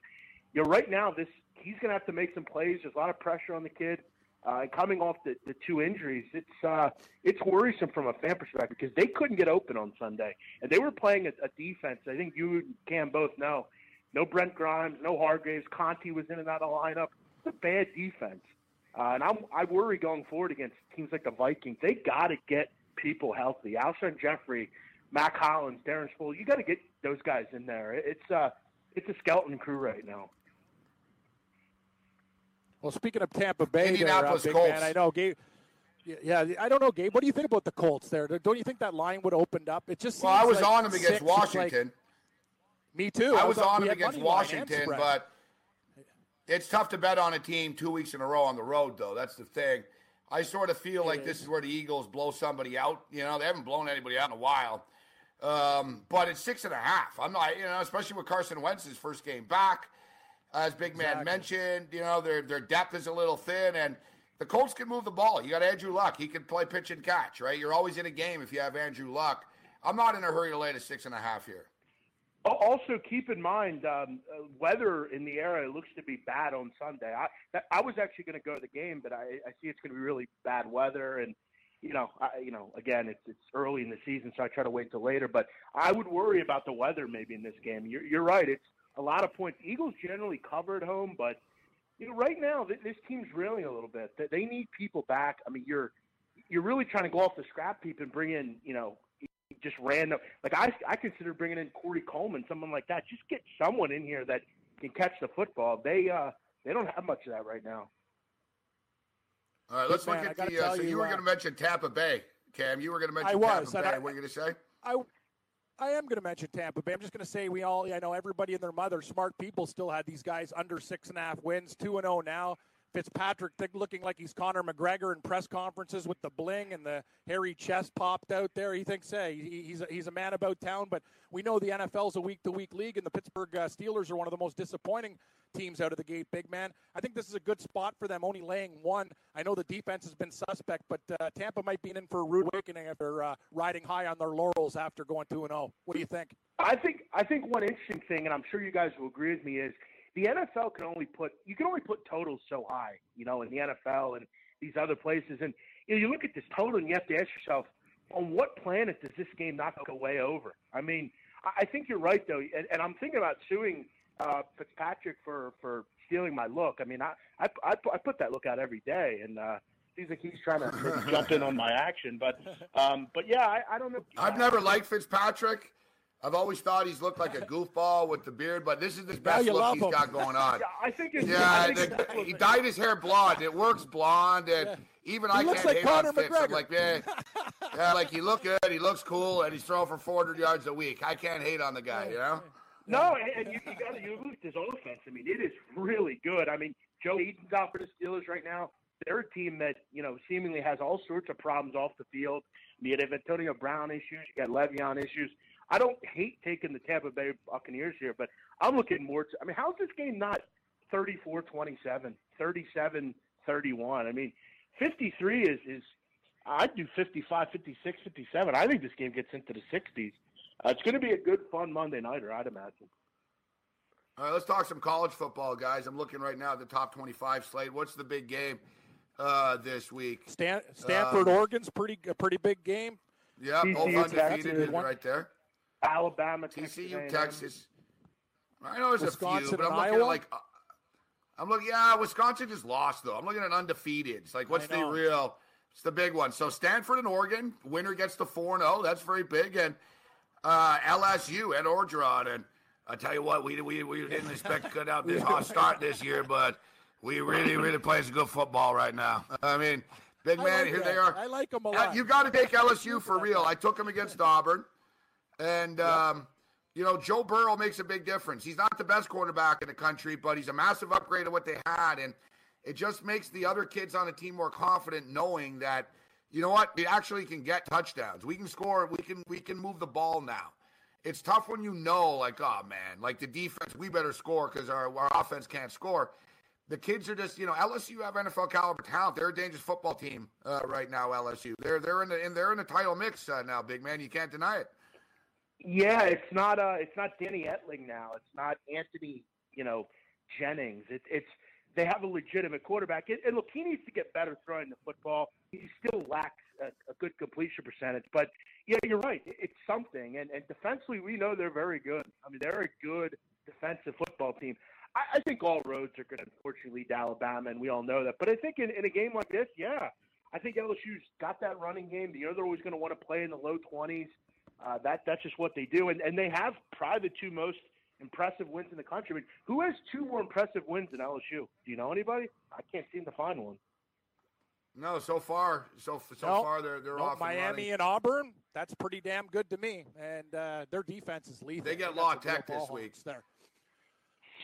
you know right now this he's going to have to make some plays. There's a lot of pressure on the kid. Uh, coming off the, the two injuries, it's uh, it's worrisome from a fan perspective because they couldn't get open on Sunday, and they were playing a, a defense. I think you and Cam both know No Brent Grimes, no Hargreaves. Conte was in and out of the lineup. It's a bad defense. Uh, and I'm, I worry going forward against teams like the Vikings. They got to get people healthy. Alshon Jeffery, Mack Hollins, Darren Sproles. You got to get those guys in there. It's uh, it's a skeleton crew right now. Well, speaking of Tampa Bay, Indianapolis there, uh, Colts. Man, I know Gabe. Yeah, I don't know, Gabe. What do you think about the Colts there? Don't you think that line would have opened up? It just well, I was like on them six, against like- Washington. me too. I was up- on them against money line and Washington, but it's tough to bet on a team two weeks in a row on the road, though. That's the thing. I sort of feel like this is where the Eagles blow somebody out. You know, they haven't blown anybody out in a while. Um, but it's six and a half. I'm not, you know, especially with Carson Wentz's first game back. As Big Man Exactly. mentioned, you know, their their depth is a little thin, and the Colts can move the ball. You got Andrew Luck; he can play pitch and catch, right? You're always in a game if you have Andrew Luck. I'm not in a hurry to lay to six and a half here. Also, keep in mind um, uh, weather in the area looks to be bad on Sunday. I that, I was actually going to go to the game, but I, I see it's going to be really bad weather, and you know, I, you know, again, it's it's early in the season, so I try to wait till later. But I would worry about the weather maybe in this game. You're, you're right; it's a lot of points. Eagles generally cover at home, but you know, right now th- this team's reeling a little bit. They- They need people back. I mean, you're you're really trying to go off the scrap heap and bring in, you know, just random. Like I, I consider bringing in Corey Coleman, someone like that. Just get someone in here that can catch the football. They, uh, they don't have much of that right now. All right, let's man, look at the. Uh, so you, you, were uh, going to mention Tampa Bay, Cam. You were going to mention I was, Tampa Bay. I- what are you going to say? I, I am going to mention Tampa Bay. I'm just going to say we all, I know everybody and their mother, smart people, still had these guys under six and a half wins, two and zero now. Fitzpatrick looking like he's Conor McGregor in press conferences with the bling and the hairy chest popped out there. He thinks, hey, he's a, he's a man about town. But we know the NFL's a week to week league, and the Pittsburgh uh, Steelers are one of the most disappointing teams out of the gate. Big man, I think this is a good spot for them. Only laying one. I know the defense has been suspect, but uh, Tampa might be in for a rude awakening after uh, riding high on their laurels after going two and zero. What do you think? I think I think one interesting thing, and I'm sure you guys will agree with me, is the NFL can only put you can only put totals so high, you know, in the NFL and these other places. And you, know, you look at this total, and you have to ask yourself, on what planet does this game not go way over? I mean, I, I think you're right though, and, and I'm thinking about suing uh, Fitzpatrick for for stealing my look. I mean, I I, I, I put that look out every day, and uh, seems like he's trying to jump in on my action. But um, but yeah, I, I don't know. I've never liked Fitzpatrick. I've always thought he's looked like a goofball with the beard, but this is the best look love he's him. got going on. Yeah, I think it's Yeah, I think the- it's he dyed his hair blonde. It works blonde, and Yeah. even He I looks can't like hate Conor on Fitz. I'm like, yeah, yeah, like he look good, he looks cool, and he's throwing for 400 yards a week. I can't hate on the guy, you know. No, and, and you, you got to you look at this offense. I mean, it is really good. I mean, Joe Haden's out for the Steelers right now. They're a team that you know seemingly has all sorts of problems off the field. You have Antonio Brown issues. You got Le'Veon issues. I don't hate taking the Tampa Bay Buccaneers here, but I'm looking more. To, I mean, how's this game not 34-27, 37-31? I mean, 53 is is I'd do 55, 56, 57. I think this game gets into the 60s. Uh, it's going to be a good, fun Monday nighter, I'd imagine. All right, let's talk some college football, guys. I'm looking right now at the top 25 slate. What's the big game uh, this week? Stan, Stanford, Um, Oregon's pretty a pretty big game. Yep, TCU, both undefeated right there. Alabama, Texas TCU, A&M. Texas. I know there's a few, but I'm looking Iowa? at like, uh, I'm looking. Yeah, Wisconsin just lost though. I'm looking at undefeated. It's like, what's the real? It's the big one. So Stanford and Oregon, winner gets the four and zero. That's very big. And uh, LSU at Orgeron. And I tell you what, we we we didn't expect to cut out this hot start this year, but we really really play some good football right now. I mean, big man, like here that. they are. I like 'em a lot. you got to take LSU for real. I took them against Auburn, and um, you know Joe Burrow makes a big difference. He's not the best quarterback in the country, but he's a massive upgrade of what they had, and it just makes the other kids on the team more confident, knowing that you know what we actually can get touchdowns. We can score. We can we can move the ball now. It's tough when you know, like, oh man, like the defense, we better score because our, our offense can't score. The kids are just, you know, LSU have NFL caliber talent. They're a dangerous football team uh, right now. LSU, they're they're in the in they're in the title mix uh, now, big man. You can't deny it. Yeah, it's not uh it's not Danny Etling now. It's not Anthony, you know, Jennings. It's it's they have a legitimate quarterback. And look, he needs to get better throwing the football. He still lacks a, a good completion percentage. But yeah, you're right. It, it's something. And and defensively, we know they're very good. I mean, they're a good defensive football team. I, I think all roads are going to unfortunately lead to Alabama, and we all know that. But I think in, in a game like this, yeah, I think LSU's got that running game. You know they're always going to want to play in the low 20s. Uh, that that's just what they do, and and they have probably the two most impressive wins in the country. I mean, who has two more impressive wins than LSU? Do you know anybody? I can't seem to find one. No, so far, so so Nope. far they're they're Nope, off. Miami running. and Auburn. That's pretty damn good to me. And uh, their defense is lethal. They get got La Tech this week. hawks There.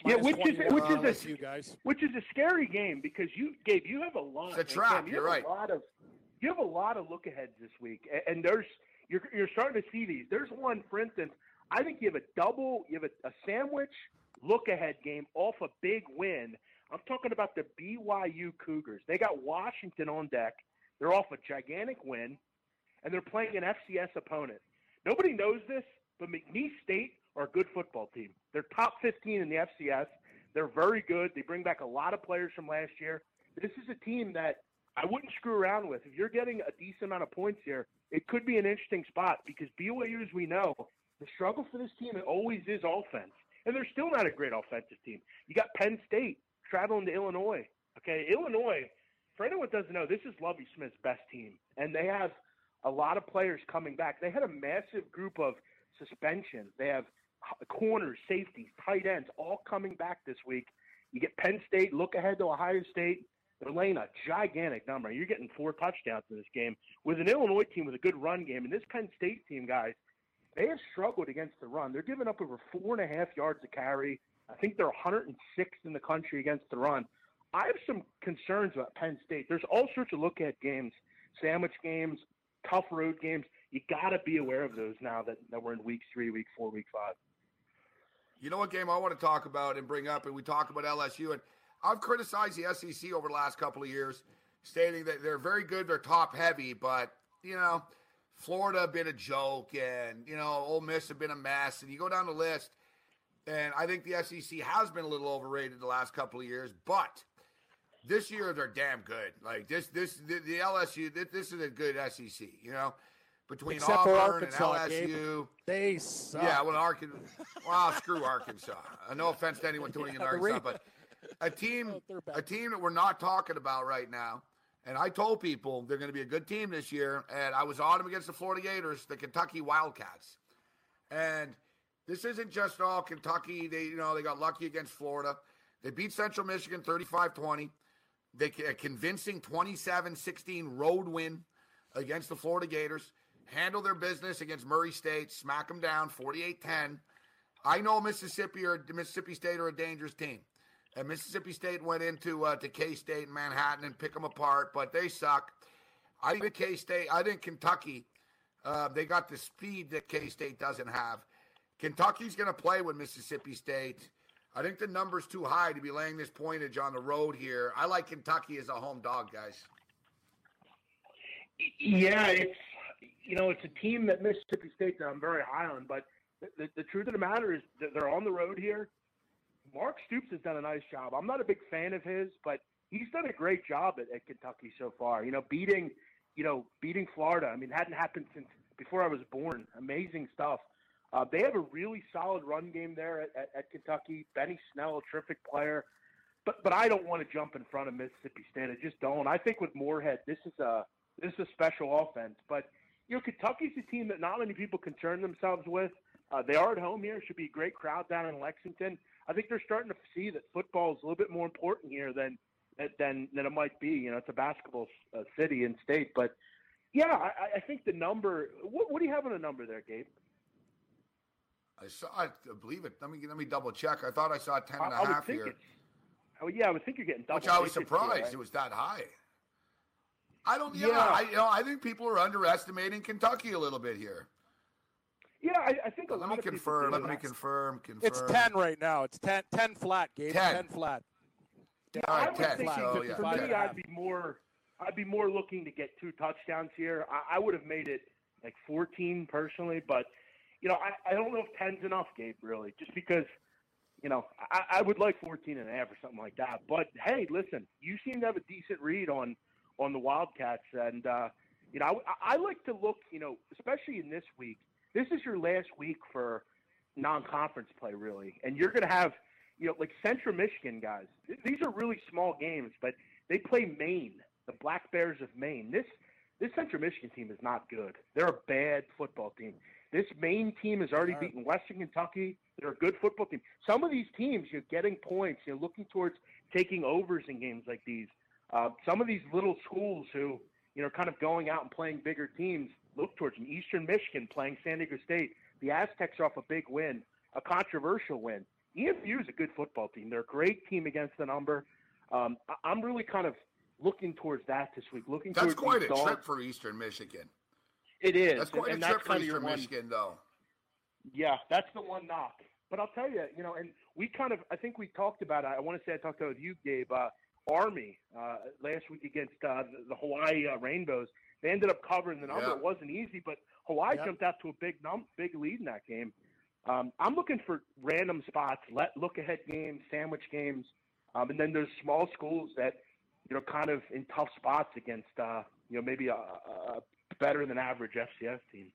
Yeah, which is which on is a LSU guys. which is a scary game because you, Gabe, you have a lot. It's a trap, Cam, you you're have right. A lot of you have a lot of look aheads this week, a- and there's you're you're starting to see these. There's one, for instance, I think you have a double, you have a, a sandwich look ahead game off a big win. I'm talking about the BYU Cougars. They got Washington on deck. They're off a gigantic win, and they're playing an FCS opponent. Nobody knows this, but McNeese State are a good football team. They're top 15 in the FCS. They're very good. They bring back a lot of players from last year. This is a team that I wouldn't screw around with. If you're getting a decent amount of points here, it could be an interesting spot because BYU, as we know, the struggle for this team it always is offense, and they're still not a great offensive team. You got Penn State traveling to Illinois. Okay, Illinois. For anyone that doesn't know, this is Lovie Smith's best team, and they have a lot of players coming back. They had a massive group of suspensions. They have corners, safeties, tight ends, all coming back this week. You get Penn State, look ahead to Ohio State. They're laying a gigantic number. You're getting four touchdowns in this game with an Illinois team with a good run game. And this Penn State team, guys, they have struggled against the run. They're giving up over four and a half yards a carry. I think they're 106 in the country against the run. I have some concerns about Penn State. There's all sorts of look at games, sandwich games, tough road games. You got to be aware of those now that, that we're in week three, week four, week five. You know what game I want to talk about and bring up, and we talk about LSU, and I've criticized the SEC over the last couple of years, stating that they're very good, they're top heavy, but you know, Florida have been a joke, and you know, Ole Miss have been a mess, and you go down the list, and I think the SEC has been a little overrated the last couple of years, but this year they're damn good. Like this, this the, the LSU, this, this is a good SEC, you know, between Except Auburn Arkansas, and Gabe. LSU. They suck. Yeah, well, Arkansas. Well, screw Arkansas. Uh, No offense to anyone tuning in Yeah, the Arkansas, but a team, Oh, a team that we're not talking about right now. And I told people they're going to be a good team this year, and I was on them against the Florida Gators, the Kentucky Wildcats. And this isn't just all Kentucky. They, you know, they got lucky against Florida. They beat Central Michigan 35-20. They a convincing 27-16 road win against the Florida Gators. Handle their business against Murray State, smack them down 48-10. I know Mississippi or Mississippi State are a dangerous team. And Mississippi State went into uh, to K State and Manhattan and pick them apart, but they suck. I think K State. I think Kentucky. Uh, they got the speed that K State doesn't have. Kentucky's going to play with Mississippi State. I think the number's too high to be laying this pointage on the road here. I like Kentucky as a home dog, guys. Yeah, it's you know it's a team that Mississippi State that I'm very high on, but the, the, the truth of the matter is they're on the road here. Mark Stoops has done a nice job. I'm not a big fan of his, but he's done a great job at, at Kentucky so far. You know, beating you know beating Florida. I mean, it hadn't happened since before I was born. Amazing stuff. Uh, they have a really solid run game there at, at, at Kentucky. Benny Snell, a terrific player. But but I don't want to jump in front of Mississippi State. I just don't. I think with Moorhead, this is a this is a special offense. But you know, Kentucky's a team that not many people concern themselves with. Uh, they are at home here. Should be a great crowd down in Lexington. I think they're starting to see that football is a little bit more important here than than than it might be. You know, it's a basketball uh, city and state. But yeah, I, I think the number. What, what do you have on the number there, Gabe? I saw. I believe it. Let me let me double check. I thought I saw 10 and a I, I half here. Oh yeah, I would think you're getting double. which I was digits here, surprised right? it was that high. I don't. Yeah, Yeah. I, you know, I think people are underestimating Kentucky a little bit here. Yeah, I, I think a Let lot me of confirm. Let me confirm. Confirm. It's 10 right now. It's 10, 10 flat, Gabe. 10. 10, flat. Yeah, All right, I was 10, thinking so, yeah, for 10. me, I'd be more, I'd be more looking to get two touchdowns here. I, I would have made it like 14 personally, but you know, I, I don't know if 10's enough, Gabe. Really, just because, you know, I, I would like 14 and a half or something like that. But hey, listen, you seem to have a decent read on on the Wildcats, and uh, you know, I, I like to look, you know, especially in this week. This is your last week for non-conference play really, and you're going to have you know like Central Michigan guys. These are really small games, but they play Maine, the Black Bears of Maine. This this Central Michigan team is not good. They're a bad football team. This Maine team has already beaten Western Kentucky. They're a good football team. Some of these teams, you're getting points. You're looking towards taking overs in games like these. Uh, some of these little schools who, you know, kind of going out and playing bigger teams, look towards them. Eastern Michigan playing San Diego State. The Aztecs are off a big win, a controversial win. EMU is a good football team. They're a great team against the number. Um, I- I'm really kind of looking towards that this week. Looking That's towards quite a dogs. trip for Eastern Michigan. It is. That's quite and a that's trip for Eastern Michigan, though. Yeah, that's the one knock. But I'll tell you, you know, and we kind of, I think we talked about it. I want to say I talked about it with you, Gabe. Uh, Army uh, last week against uh, the, the Hawaii uh, Rainbows. They ended up covering the number. Yeah. It wasn't easy, but Hawaii Yep. jumped out to a big num- big lead in that game. Um, I'm looking for random spots, let look ahead games, sandwich games, um, and then there's small schools that you know kind of in tough spots against uh, you know maybe a, a better than average FCS team.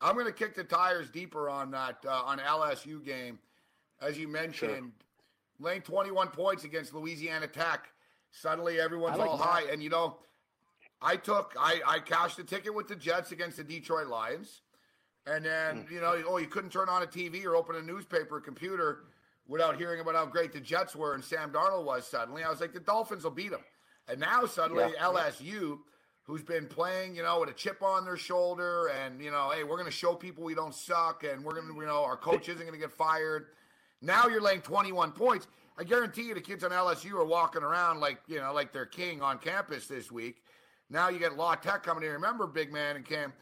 I'm going to kick the tires deeper on that uh, on LSU game, as you mentioned, laying 21 points against Louisiana Tech. Suddenly, everyone's like all that. high, and you know, I took I I cashed a ticket with the Jets against the Detroit Lions, and then Hmm. you know, oh, you couldn't turn on a TV or open a newspaper or computer without hearing about how great the Jets were and Sam Darnold was. Suddenly, I was like, the Dolphins will beat them, and now suddenly Yeah. LSU who's been playing, you know, with a chip on their shoulder, and you know, hey, we're going to show people we don't suck, and we're going to, you know, our coach isn't going to get fired. Now you're laying 21 points. I guarantee you, the kids on LSU are walking around like, you know, like they're king on campus this week. Now you get La Tech coming in. Remember, big man and Cam.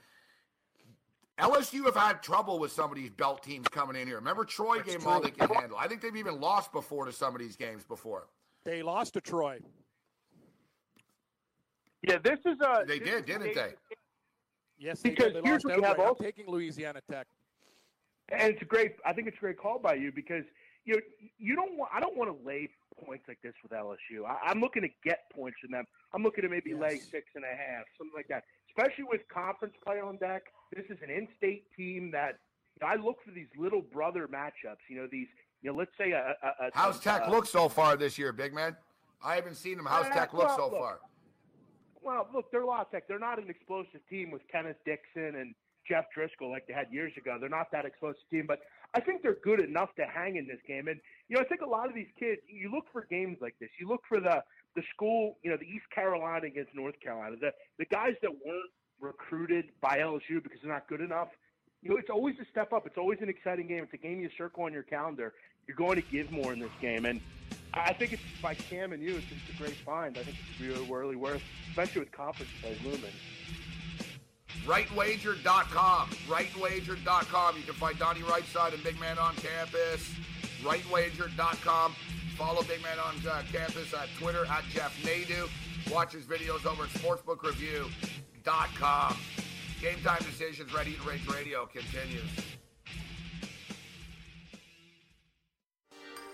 LSU have had trouble with some of these belt teams coming in here. Remember, Troy gave them all they can handle. I think they've even lost before to some of these games before. They lost to Troy. Yeah, this is uh, a. They did, didn't a- they? Yes, they Because did. They here's lost what you have also- taking Louisiana Tech. And it's a great. I think it's a great call by you because you know, you don't want. I don't want to lay points like this with LSU. I, I'm looking to get points from them. I'm looking to maybe lay six and a half, something like that. Especially with conference play on deck. This is an in-state team that you know, I look for these little brother matchups. You know, these. You know, let's say a. a, a How's Tech a- look so far this year, big man? I haven't seen them. How's Uh, Tech look well, so look, far? Well, look, they're La Tech. They're not an explosive team with Kenneth Dixon and Jeff Driskel like they had years ago. They're not that explosive team, but I think they're good enough to hang in this game. And you know, I think a lot of these kids, you look for games like this. You look for the the school, you know, the East Carolina against North Carolina, the the guys that weren't recruited by LSU because they're not good enough. You know, it's always a step up. It's always an exciting game. It's a game you circle on your calendar. You're going to give more in this game, and I think it's by Cam and you. It's just a great find. I think it's really, really worth, especially with conference play looming. RightWager.com. RightWager.com. You can find Donnie Rightside and Big Man on campus. RightWager.com. Follow Big Man on uh, campus at Twitter at Jeff Nadu. Watch his videos over at SportsbookReview.com. Game time decisions. Ready to Rage Radio continues.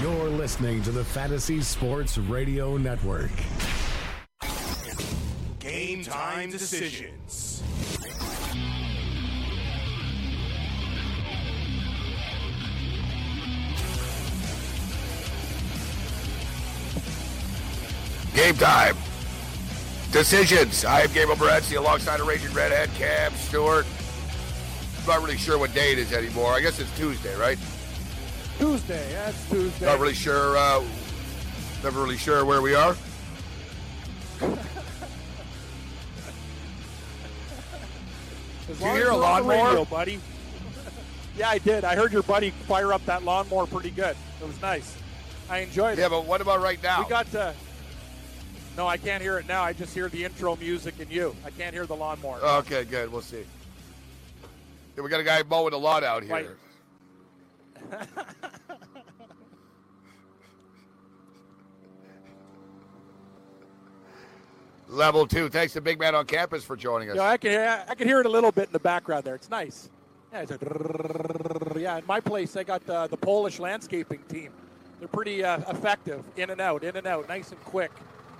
You're listening to the Fantasy Sports Radio Network. Game time decisions. Game time. Decisions. I am Gabriel Morency alongside a Raging Redhead, Cam Stewart. Not really sure what day it is anymore. I guess it's Tuesday, right? Tuesday. That's Tuesday. Not really sure. Uh, never really sure where we are. As you hear a you're on the lawnmower? radio, buddy. yeah, I did. I heard your buddy fire up that lawnmower pretty good. It was nice. I enjoyed Yeah, it. Yeah, but what about right now? We got to. No, I can't hear it now. I just hear the intro music and you. I can't hear the lawnmower. Okay, good. We'll see. Yeah, we got a guy mowing a lawn out here. Right. Level two. Thanks to Big Man on Campus for joining us. Yeah, I can hear, I can hear it a little bit in the background there. It's nice. Yeah, it's a, yeah. In my place, I got the, the Polish landscaping team. They're pretty uh, effective, in and out, in and out, nice and quick.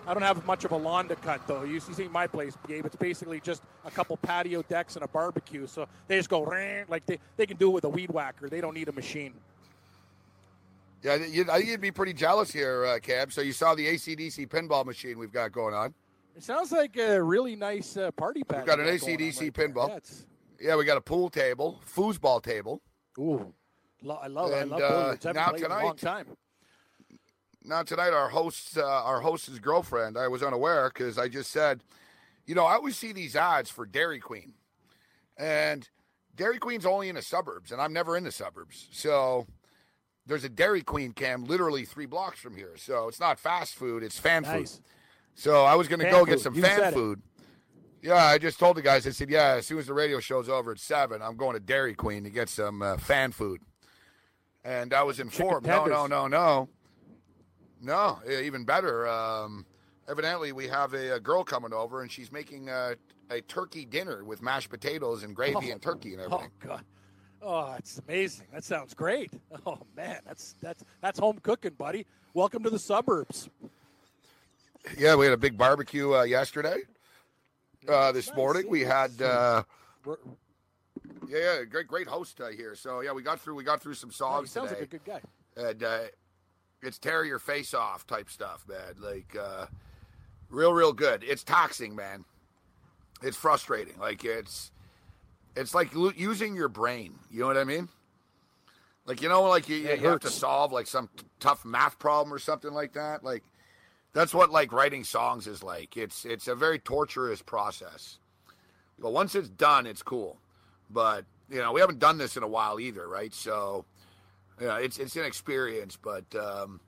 I don't have much of a lawn to cut though. You see my place, Gabe. It's basically just a couple patio decks and a barbecue. So they just go like they, they can do it with a weed whacker. They don't need a machine. Yeah, I think you'd be pretty jealous here, uh, Cab. So you saw the ACDC pinball machine we've got going on. It sounds like a really nice uh, party pack. We've got an ACDC right pinball. Yeah, yeah, we got a pool table, foosball table. Ooh, I love it. I love. Uh, now tonight, a long time. Now tonight, our host, uh, our host's girlfriend, I was unaware because I just said, you know, I always see these ads for Dairy Queen, and Dairy Queen's only in the suburbs, and I'm never in the suburbs, so there's a Dairy Queen cam literally three blocks from here. So it's not fast food; it's fan nice. food. So I was going to go food. get some you fan food. It. Yeah, I just told the guys. I said, yeah, as soon as the radio show's over at seven, I'm going to Dairy Queen to get some uh, fan food. And I was informed. No, no, no, no, no. Even better. Um, evidently, we have a, a, girl coming over, and she's making a, a, turkey dinner with mashed potatoes and gravy oh, and turkey and everything. Oh God. Oh, that's amazing. That sounds great. Oh man, that's that's that's home cooking, buddy. Welcome to the suburbs. Yeah, we had a big barbecue uh, yesterday. Uh, this nice. morning we had. Uh, yeah, yeah, great, great host uh, here. So yeah, we got through. We got through some songs yeah, sounds today. like a good guy. And uh, it's tear your face off type stuff, man. Like uh, real, real good. It's toxic, man. It's frustrating. Like it's, it's like lo- using your brain. You know what I mean? Like you know, like you, you have to solve like some t- tough math problem or something like that. Like that's what like writing songs is like. It's it's a very torturous process. But once it's done, it's cool. But you know, we haven't done this in a while either, right? So, yeah, it's it's an experience. But um,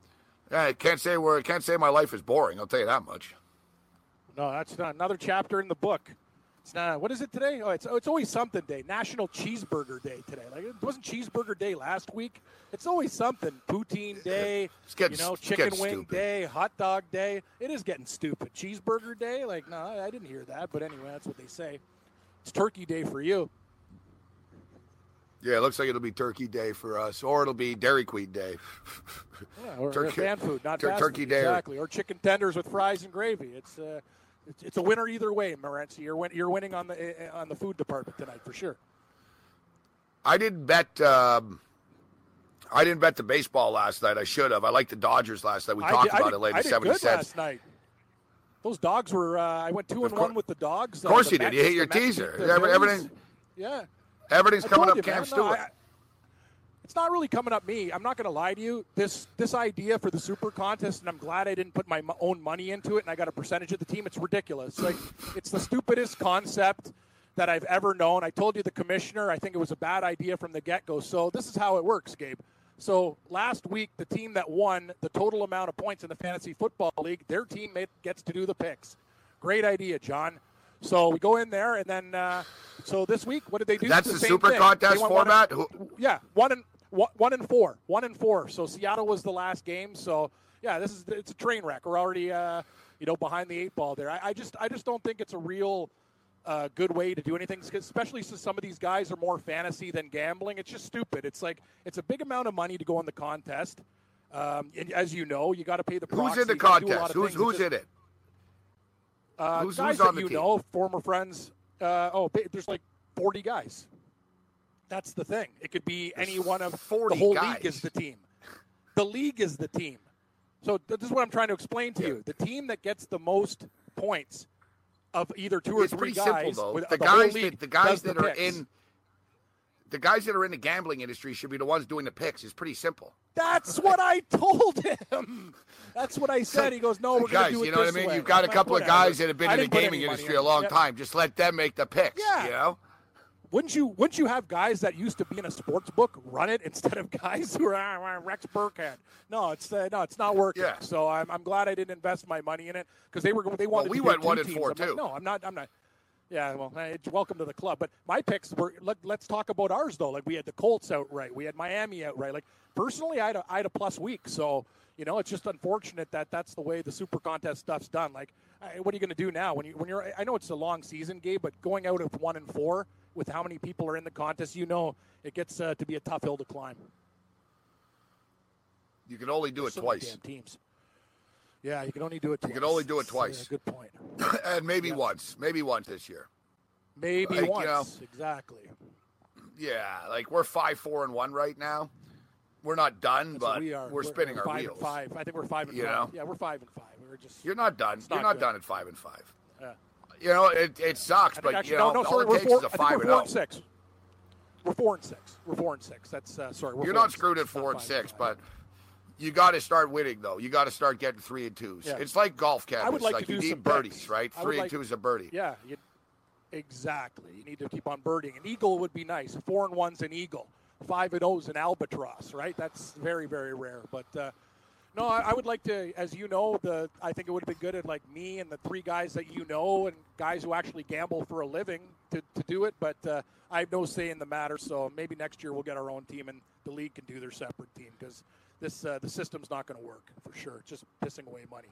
I can't say where I can't say my life is boring. I'll tell you that much. No, that's not another chapter in the book. It's not. What is it today? Oh, it's oh, it's always something day. National Cheeseburger Day today. Like it wasn't Cheeseburger Day last week. It's always something. Poutine Day. Getting, you know, chicken wing stupid. day, hot dog day. It is getting stupid. Cheeseburger Day. Like no, I didn't hear that. But anyway, that's what they say. It's Turkey Day for you. Yeah, it looks like it'll be Turkey Day for us, or it'll be Dairy Queen Day. yeah, or, turkey, fan food, not tur- turkey day. Exactly, or chicken tenders with fries and gravy. It's. Uh, it's, it's a winner either way, Morency. You're, win, you're winning on the eh, on the food department tonight for sure. I didn't bet. Um, I didn't bet the baseball last night. I should have. I liked the Dodgers last night. We talked did, about it later. Seventy cents last night. Those dogs were. Uh, I went two and one with the dogs. Of course uh, you did. You hit your teaser. Everything. Yeah. Everything's coming up, you, Cam Stewart. No, I, it's not really coming up me. I'm not going to lie to you. This this idea for the super contest, and I'm glad I didn't put my own money into it, and I got a percentage of the team. It's ridiculous. Like it's the stupidest concept that I've ever known. I told you the commissioner. I think it was a bad idea from the get go. So this is how it works, Gabe. So last week, the team that won the total amount of points in the fantasy football league, their team gets to do the picks. Great idea, John. So we go in there, and then uh, so this week, what did they do? That's the, the super thing. contest format. One and, yeah, one and one and four, one and four. So Seattle was the last game. So yeah, this is it's a train wreck. We're already uh, you know behind the eight ball there. I, I just I just don't think it's a real uh, good way to do anything, especially since some of these guys are more fantasy than gambling. It's just stupid. It's like it's a big amount of money to go in the contest. Um, and as you know, you got to pay the. Who's in the contest? Who's who's in it? Uh, who's, guys who's that you team? know, former friends. Uh, oh, there's like 40 guys. That's the thing. It could be There's any one of 40 the whole guys. league is the team. The league is the team. So this is what I'm trying to explain to yeah. you. The team that gets the most points of either two or it's three guys, simple, the, the, guys that the guys that are in the guys that are in the gambling industry should be the ones doing the picks. It's pretty simple. That's what I told him. That's what I said. He goes, "No, we're guys, do it you know what I mean? Way. You've got I'm a couple of guys that have been in the gaming industry a long time. Just let them make the picks. Yeah. You know? Wouldn't you? Wouldn't you have guys that used to be in a sports book run it instead of guys who are ah, Rex Burkhead? No, it's uh, no, it's not working. Yeah. So I'm, I'm glad I didn't invest my money in it because they were they wanted. Well, we to went one and four too. Like, no, I'm not. I'm not. Yeah, well, hey, welcome to the club. But my picks were. Let, us talk about ours though. Like we had the Colts outright, we had Miami outright. Like personally, I had a, I had a plus week. So you know, it's just unfortunate that that's the way the Super Contest stuff's done. Like, what are you going to do now when you when you're? I know it's a long season, Gabe, but going out of one and four with how many people are in the contest, you know, it gets uh, to be a tough hill to climb. You can only do it so twice. teams. Yeah, you can only do it. Twice. You can only do it twice. Uh, good point. and maybe yeah. once, maybe once this year. Maybe like, once, you know, exactly. Yeah, like we're five, four, and one right now. We're not done, That's but we are. We're, we're spinning we're our wheels. five. I think we're five and you five. Know? Yeah, we're five and five. We're just. You're not done. You're not, not done at five and five. Yeah. You know, it, it sucks, but actually, you know, no, no, all sorry, it takes four, is a five and zero. and six. We're four and six. We're four and six. That's uh, sorry. You're not screwed at four and six, but you got to start winning though. You got to start getting three and twos. Yeah. It's like golf, Kevin. I would like, like you need birdies, picks. right? Three and like, two is a birdie. Yeah, you, exactly. You need to keep on birding. An eagle would be nice. Four and one's an eagle. Five and O's an albatross, right? That's very very rare. But uh, no, I, I, would like to, as you know, the I think it would have been good at like me and the three guys that you know and guys who actually gamble for a living to, to do it. But uh, I have no say in the matter. So maybe next year we'll get our own team and the league can do their separate team because this uh, the system's not going to work for sure. It's just pissing away money.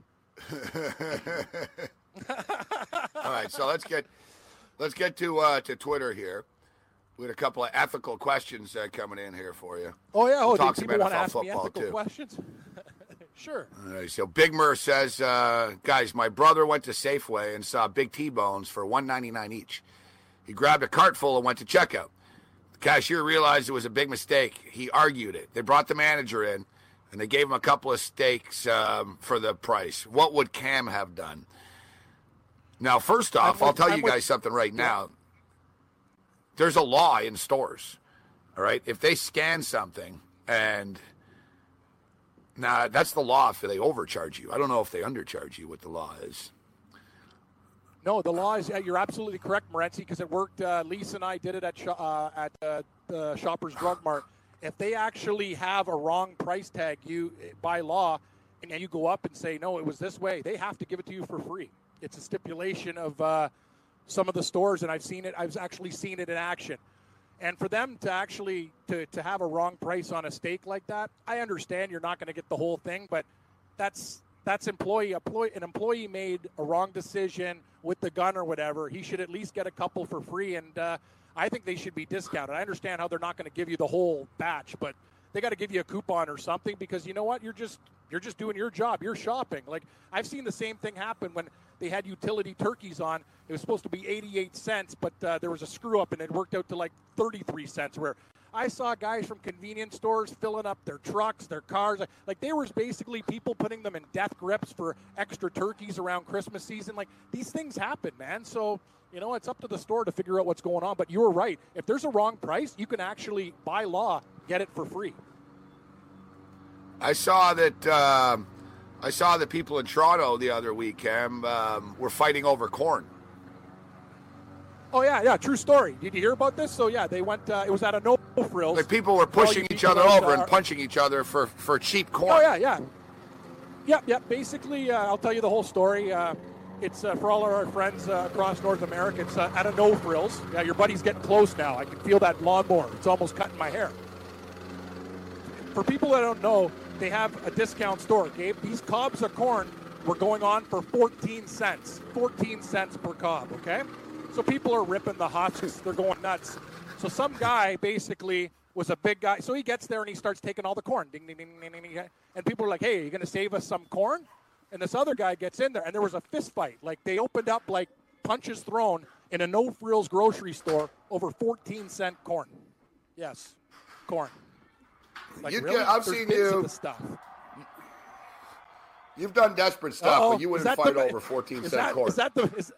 All right, so let's get let's get to uh, to Twitter here. We had a couple of ethical questions uh, coming in here for you. Oh yeah, oh, talk do people want to NFL ask football, ethical too. questions? sure. All right, so Big Mur says, uh, guys, my brother went to Safeway and saw big T-bones for one ninety nine each. He grabbed a cart full and went to checkout. The cashier realized it was a big mistake. He argued it. They brought the manager in, and they gave him a couple of steaks um, for the price. What would Cam have done? Now, first off, with- I'll tell I'm you with- guys something right now. There's a law in stores. All right, if they scan something and now that's the law if they overcharge you. I don't know if they undercharge you. What the law is. No, the law is. yeah, You're absolutely correct, Morency, because it worked. Uh, Lisa and I did it at uh, at uh, the Shoppers Drug Mart. If they actually have a wrong price tag, you by law, and then you go up and say no, it was this way, they have to give it to you for free. It's a stipulation of uh, some of the stores, and I've seen it. I've actually seen it in action. And for them to actually to, to have a wrong price on a steak like that, I understand you're not going to get the whole thing, but that's that's employee, employee an employee made a wrong decision with the gun or whatever. He should at least get a couple for free, and uh, I think they should be discounted. I understand how they're not going to give you the whole batch, but they got to give you a coupon or something because you know what? You're just you're just doing your job. You're shopping. Like I've seen the same thing happen when they had utility turkeys on. It was supposed to be 88 cents, but uh, there was a screw up and it worked out to like 33 cents. Where I saw guys from convenience stores filling up their trucks, their cars. Like they were basically people putting them in death grips for extra turkeys around Christmas season. Like these things happen, man. So you know it's up to the store to figure out what's going on. But you were right. If there's a wrong price, you can actually, by law, get it for free. I saw that. Um, I saw that people in Toronto the other week, Cam, um, were fighting over corn. Oh yeah, yeah, true story. Did you hear about this? So yeah, they went. Uh, it was at a no frills. Like people were pushing each other over uh, and punching each other for for cheap corn. Oh yeah, yeah, yeah, yeah. Basically, uh, I'll tell you the whole story. Uh, it's uh, for all of our friends uh, across North America. It's uh, at a no frills. Yeah, your buddy's getting close now. I can feel that lawnmower. It's almost cutting my hair. For people that don't know, they have a discount store. Gabe, these cobs of corn were going on for 14 cents. 14 cents per cob. Okay, so people are ripping the husks. They're going nuts. So some guy basically was a big guy. So he gets there and he starts taking all the corn. Ding, ding, ding, ding, ding, ding. And people are like, hey, are you going to save us some corn? And this other guy gets in there and there was a fist fight. Like they opened up like punches thrown in a no frills grocery store over 14 cent corn. Yes, corn. Like, You really? get- I've There's seen bits of you- the stuff. You've done desperate stuff, Uh-oh. but you wouldn't fight the- over 14 is cent that, corn. Is that the? Is,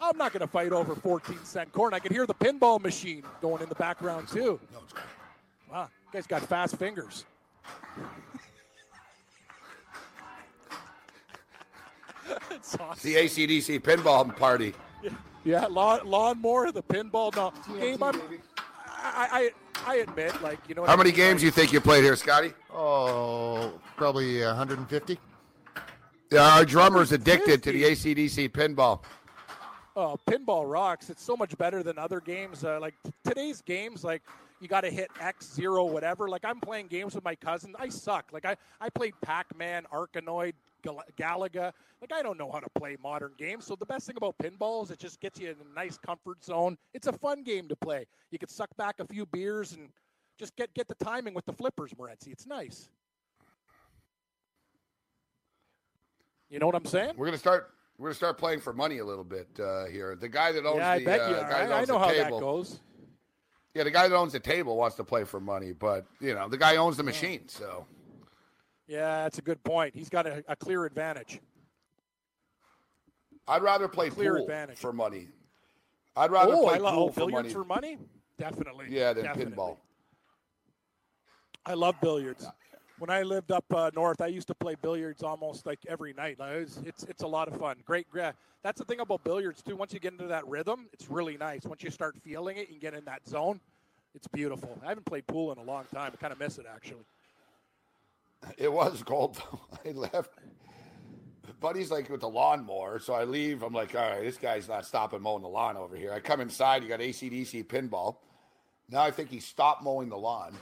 I'm not going to fight over 14 cent corn. I can hear the pinball machine going in the background too. Wow, you guys got fast fingers. It's awesome. the ACDC pinball party. Yeah, lawn, lawnmower, the pinball. No, game. I'm, I, I, I admit, like you know. How I many mean? games Like, you think you played here, Scotty? Oh, probably 150. Yeah, our drummer's addicted to the ACDC pinball. Oh, pinball rocks! It's so much better than other games. Uh, like t- today's games, like you got to hit X zero whatever. Like I'm playing games with my cousin. I suck. Like I I played Pac Man, Arkanoid, Gal- Galaga. Like I don't know how to play modern games. So the best thing about pinball is it just gets you in a nice comfort zone. It's a fun game to play. You can suck back a few beers and just get get the timing with the flippers, Morency. It's nice. You know what I'm saying? We're gonna start. We're gonna start playing for money a little bit uh, here. The guy that owns Yeah, I the bet uh, you guy that I, I owns know the how table. that goes. Yeah, the guy that owns the table wants to play for money, but you know the guy owns the machine, so Yeah, that's a good point. He's got a, a clear advantage. I'd rather play Clear pool advantage. for money. I'd rather oh, play I love pool oh, for billiards money. for money. Definitely. yeah, than definitely. pinball. I love billiards. When I lived up uh, north, I used to play billiards almost like every night. Like, it was, it's it's a lot of fun. Great, gra- that's the thing about billiards too. Once you get into that rhythm, it's really nice. Once you start feeling it, you get in that zone. It's beautiful. I haven't played pool in a long time. I kind of miss it actually. It was cold. I left. Buddy's like with the lawnmower, so I leave. I'm like, all right, this guy's not stopping mowing the lawn over here. I come inside. You got ACDC pinball. Now I think he stopped mowing the lawn.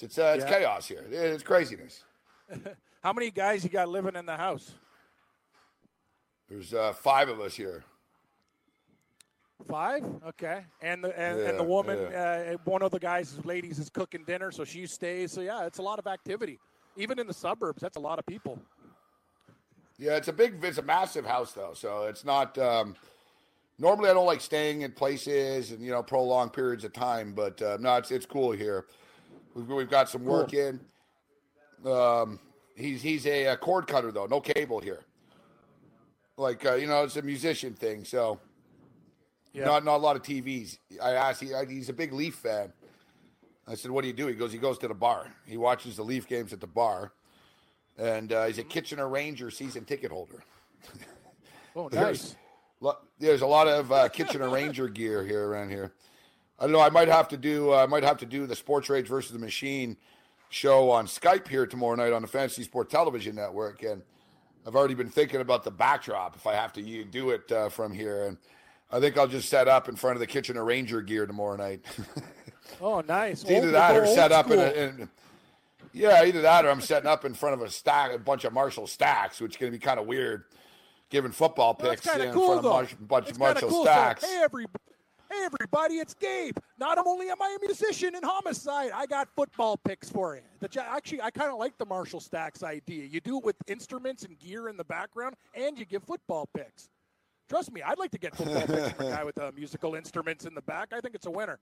It's uh, it's Yeah. chaos here. It's craziness. How many guys you got living in the house? There's uh, five of us here. Five. Okay. And the and, and the woman, uh, one of the guys, ladies, is cooking dinner, so she stays. So yeah, it's a lot of activity. Even in the suburbs, that's a lot of people. Yeah, it's a big, it's a massive house though, so it's not. Um, normally, I don't like staying in places and you know prolonged periods of time, but uh, no, it's it's cool here. We've we've got some work in. Um, he's he's a, uh cord cutter though, no cable here. Like uh, you know, it's a musician thing, so Yeah. not not a lot of TVs. I asked, he, he's a big Leaf fan. I said, "What do you do?" He goes, "He goes to the bar. He watches the Leaf games at the bar." And uh, he's a Kitchener Ranger season ticket holder. Oh, There's- nice. Lo- There's a lot of uh, Kitchener Ranger gear here around here. I don't know. I might have to do. uh, I might have to do the Sports Rage versus the Machine show on Skype here tomorrow night on the Fantasy Sport Television Network, and I've already been thinking about the backdrop if I have to do it uh, from here, and I think I'll just set up in front of the Kitchener Ranger gear tomorrow night. Oh, nice. It's either Old- that or set up in, a, in yeah, either that or I'm setting up in front of a stack, a bunch of Marshall stacks, which is going to be kind of weird, giving football picks kind in cool, front of though. Marsh, a bunch of Marshall cool. So, stacks. hey, every, hey, everybody, it's Gabe. Not only am I a musician in homicide, I got football picks for you. The, actually, I kind of like the Marshall Stacks idea. You do it with instruments and gear in the background, and you give football picks. Trust me, I'd like to get football picks from a guy with uh, musical instruments in the back. I think it's a winner.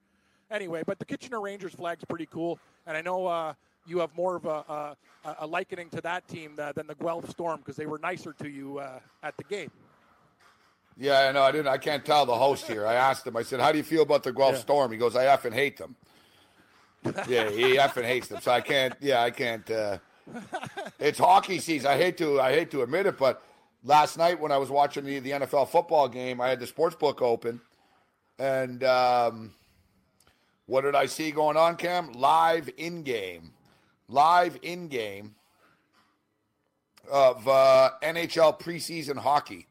Anyway, but the Kitchener Rangers flag's pretty cool, and I know uh, you have more of a, a, a likening to that team uh, than the Guelph Storm because they were nicer to you uh, at the game. Yeah, I know. I didn't. I can't tell the host here. I asked him. I said, "How do you feel about the Guelph Yeah. Storm?" He goes, "I effing hate them." yeah, he effing hates them. So I can't. Yeah, I can't. Uh, it's hockey season. I hate to. I hate to admit it, but last night when I was watching the, the NFL football game, I had the sports book open, and um, what did I see going on, Cam? Live in game, live in game of uh, NHL preseason hockey.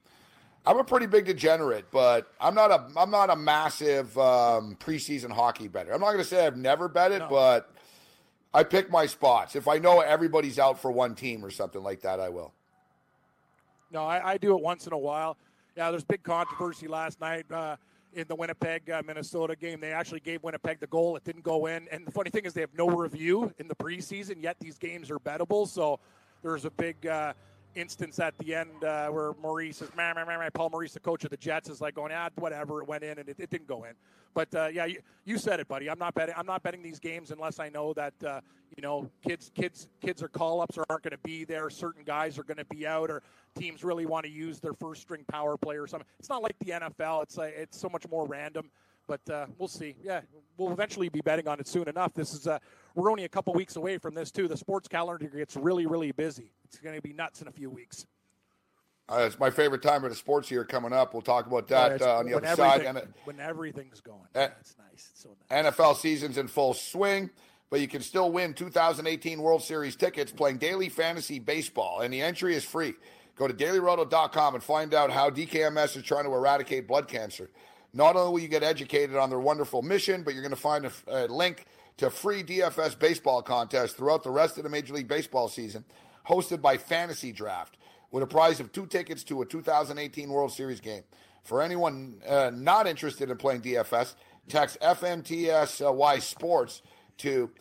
I'm a pretty big degenerate, but I'm not a I'm not a massive um, preseason hockey better. I'm not going to say I've never bet it, No. but I pick my spots. If I know everybody's out for one team or something like that, I will. No, I, I do it once in a while. Yeah, there's big controversy last night uh, in the Winnipeg uh, Minnesota game. They actually gave Winnipeg the goal. It didn't go in. And the funny thing is, they have no review in the preseason, yet these games are bettable. So there's a big uh, instance at the end uh, where Maurice is, meh, meh, meh. Paul Maurice, the coach of the Jets, is like going, ah, whatever. It went in and it, it didn't go in. But uh, yeah, you, you said it, buddy. I'm not betting. I'm not betting these games unless I know that uh, you know kids, kids, kids are call ups or aren't going to be there. Certain guys are going to be out, or teams really want to use their first string power play or something. It's not like the NFL. It's like it's so much more random. But uh, we'll see. Yeah, we'll eventually be betting on it soon enough. This is uh, we're only a couple weeks away from this too. The sports calendar gets really, really busy. It's going to be nuts in a few weeks. Uh, it's my favorite time of the sports year coming up. We'll talk about that uh, on the other side. And when everything's going, Eh, yeah, it's nice. It's so nice. NFL season's in full swing, but you can still win 2018 World Series tickets playing daily fantasy baseball, and the entry is free. Go to dailyroto.com and find out how DKMS is trying to eradicate blood cancer. Not only will you get educated on their wonderful mission, but you're going to find a, a link to free DFS baseball contests throughout the rest of the Major League Baseball season, hosted by Fantasy Draft, with a prize of two tickets to a 2018 World Series game. For anyone uh, not interested in playing DFS, text FNTSY Sports to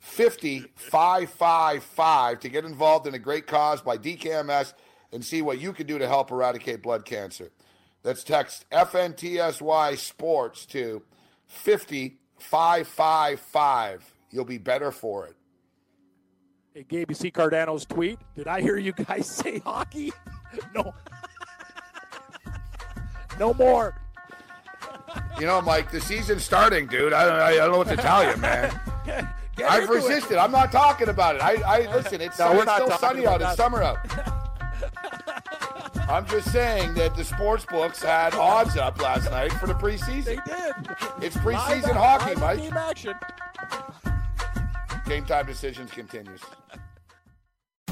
50555 to get involved in a great cause by DKMS and see what you can do to help eradicate blood cancer. That's text FNTSY Sports to 50555. You'll be better for it. Hey, Gabe, you see Cardano's tweet? Did I hear you guys say hockey? no. no more. You know, Mike, the season's starting, dude. I don't, I don't know what to tell you, man. I've into it. resisted. I'm not talking about it. I, I listen. It's, No, it's still sunny out. It's summer out. I'm just saying that the sports books had odds up last night for the preseason. They did. It's preseason hockey, Mike. Team action. Game time decisions continues.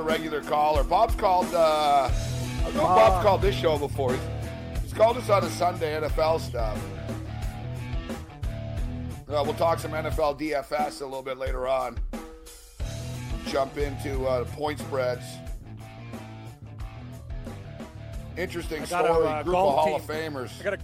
A regular caller, Bob's called. Uh, I know Bob's called this show before. He's, he's called us on a Sunday NFL stuff. Uh, we'll talk some NFL DFS a little bit later on. Jump into uh, point spreads. Interesting got a, story. uh, Group of Hall of team. Famers. I got a,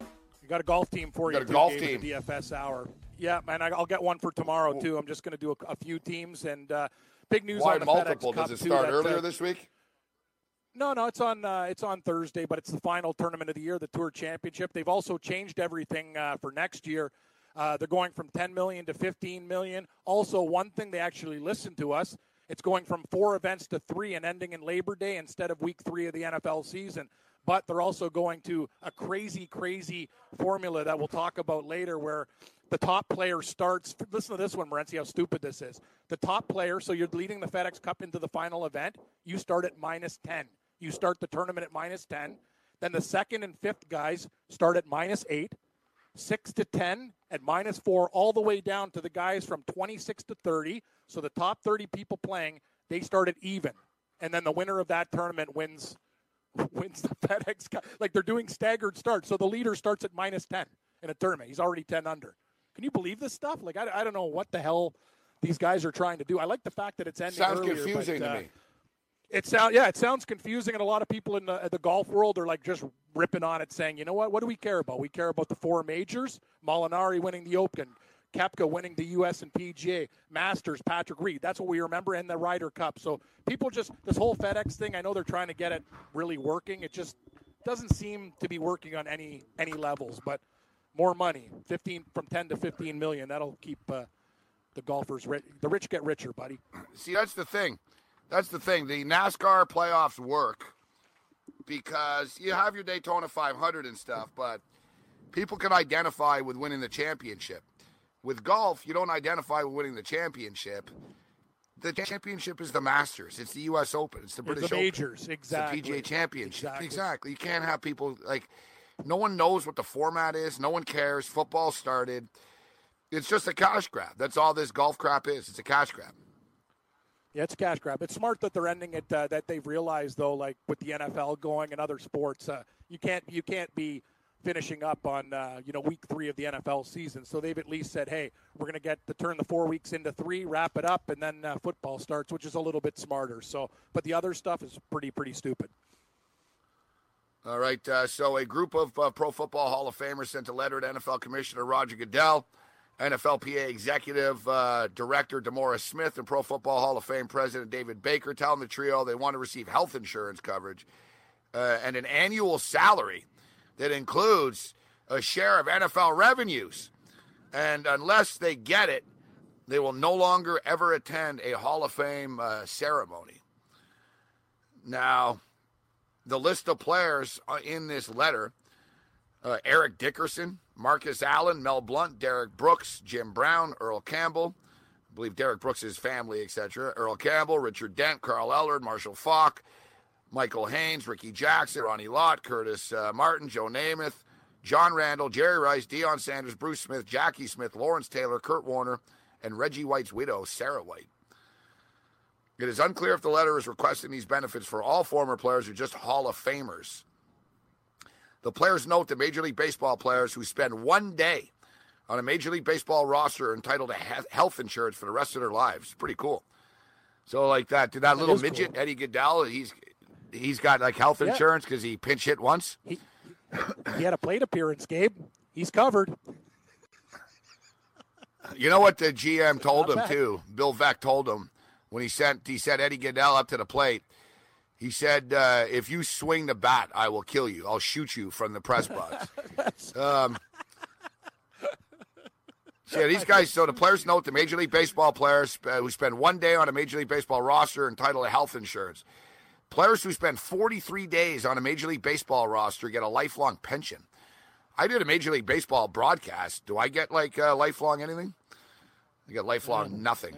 I got a golf team for You you. got a golf team. DFS hour. Yeah, man, I'll get one for tomorrow too. I'm just going to do a, a few teams and uh, big news Why on the multiple? FedEx Cup Does it start earlier uh, this week? No, no, it's on uh, it's on Thursday, but it's the final tournament of the year, the Tour Championship. They've also changed everything uh, for next year. Uh, they're going from 10 million to 15 million. Also, one thing they actually listened to us. It's going from four events to three and ending in Labor Day instead of Week Three of the NFL season. But they're also going to a crazy, crazy formula that we'll talk about later, where the top player starts. Listen to this one, Morency, how stupid this is. The top player, so you're leading the FedEx Cup into the final event, you start at minus 10. You start the tournament at minus 10. Then the second and fifth guys start at minus 8, 6 to 10 at minus 4, all the way down to the guys from 26 to 30. So the top 30 people playing, they start at even. And then the winner of that tournament wins wins the FedEx Cup. Like they're doing staggered starts. So the leader starts at minus 10 in a tournament. He's already 10 under. Can you believe this stuff? Like, I, I don't know what the hell these guys are trying to do. I like the fact that it's ending Sounds earlier, confusing but, to uh, me. It sound yeah, it sounds confusing, and a lot of people in the, the golf world are like just ripping on it, saying, you know what? What do we care about? We care about the four majors: Molinari winning the Open, Koepka winning the U.S. and PGA, Masters, Patrick Reed. That's what we remember, in the Ryder Cup. So people just this whole FedEx thing. I know they're trying to get it really working. It just doesn't seem to be working on any any levels. But more money, fifteen from ten to fifteen million. That'll keep uh, the golfers rich. The rich get richer, buddy. See, that's the thing. That's the thing. The NASCAR playoffs work because you have your Daytona 500 and stuff, but people can identify with winning the championship. With golf, you don't identify with winning the championship. The championship is the Masters. It's the U.S. Open. It's the It's the British majors, Open. exactly. It's the PGA Championship. Exactly. exactly. You can't have people like. No one knows what the format is. No one cares. Football started. It's just a cash grab. That's all this golf crap is. It's a cash grab. Yeah, it's a cash grab. It's smart that they're ending it. Uh, that they've realized though, like with the NFL going and other sports, uh, you can't you can't be finishing up on uh, you know week three of the NFL season. So they've at least said, hey, we're going to get to turn the four weeks into three, wrap it up, and then uh, football starts, which is a little bit smarter. So, but the other stuff is pretty pretty stupid. All right. Uh, so, a group of uh, Pro Football Hall of Famers sent a letter to NFL Commissioner Roger Goodell, NFLPA Executive uh, Director DeMaurice Smith, and Pro Football Hall of Fame President David Baker, telling the trio they want to receive health insurance coverage uh, and an annual salary that includes a share of NFL revenues. And unless they get it, they will no longer ever attend a Hall of Fame uh, ceremony. Now, the list of players uh, in this letter uh, Eric Dickerson, Marcus Allen, Mel Blount, Derrick Brooks, Jim Brown, Earl Campbell, I believe Derrick Brooks' family, etc. Earl Campbell, Richard Dent, Carl Eller, Marshall Faulk, Michael Haynes, Rickey Jackson, Ronnie Lott, Curtis uh, Martin, Joe Namath, John Randle, Jerry Rice, Deion Sanders, Bruce Smith, Jackie Smith, Lawrence Taylor, Kurt Warner, and Reggie White's widow, Sarah White. It is unclear if the letter is requesting these benefits for all former players or just Hall of Famers. The players note that Major League Baseball players who spend one day on a Major League Baseball roster are entitled to health insurance for the rest of their lives. Pretty cool. So, like that, did that, that little midget cool. Eddie Gaedel? He's he's got like health yeah. insurance because he pinch hit once. He, he had a plate appearance, Gabe. He's covered. You know what the GM told him too. Bill Veeck told him when he sent he said Eddie Gaedel up to the plate. He said, uh, "If you swing the bat, I will kill you. I'll shoot you from the press box." um, so yeah, these guys. So the players note the Major League Baseball players uh, who spend one day on a Major League Baseball roster entitled to health insurance. Players who spend 43 days on a Major League Baseball roster get a lifelong pension. I did a Major League Baseball broadcast. Do I get like uh, lifelong anything? I get lifelong nothing.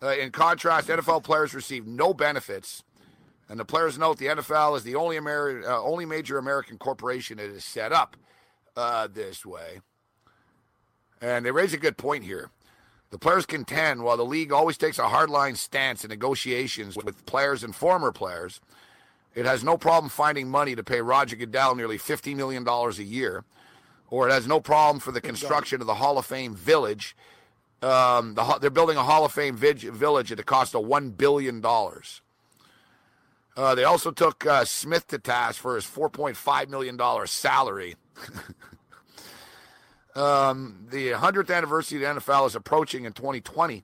Uh, in contrast, NFL players receive no benefits. And the players note the NFL is the only Ameri- uh, only major American corporation that is set up uh, this way. And they raise a good point here. The players contend while the league always takes a hardline stance in negotiations with players and former players, it has no problem finding money to pay Roger Goodell nearly $50 million a year or it has no problem for the construction of the Hall of Fame Village. Um, the, they're building a Hall of Fame village at a cost of one billion dollars. Uh, they also took uh, Smith to task for his four point five million dollar salary. um, the 100th anniversary of the NFL is approaching in 2020.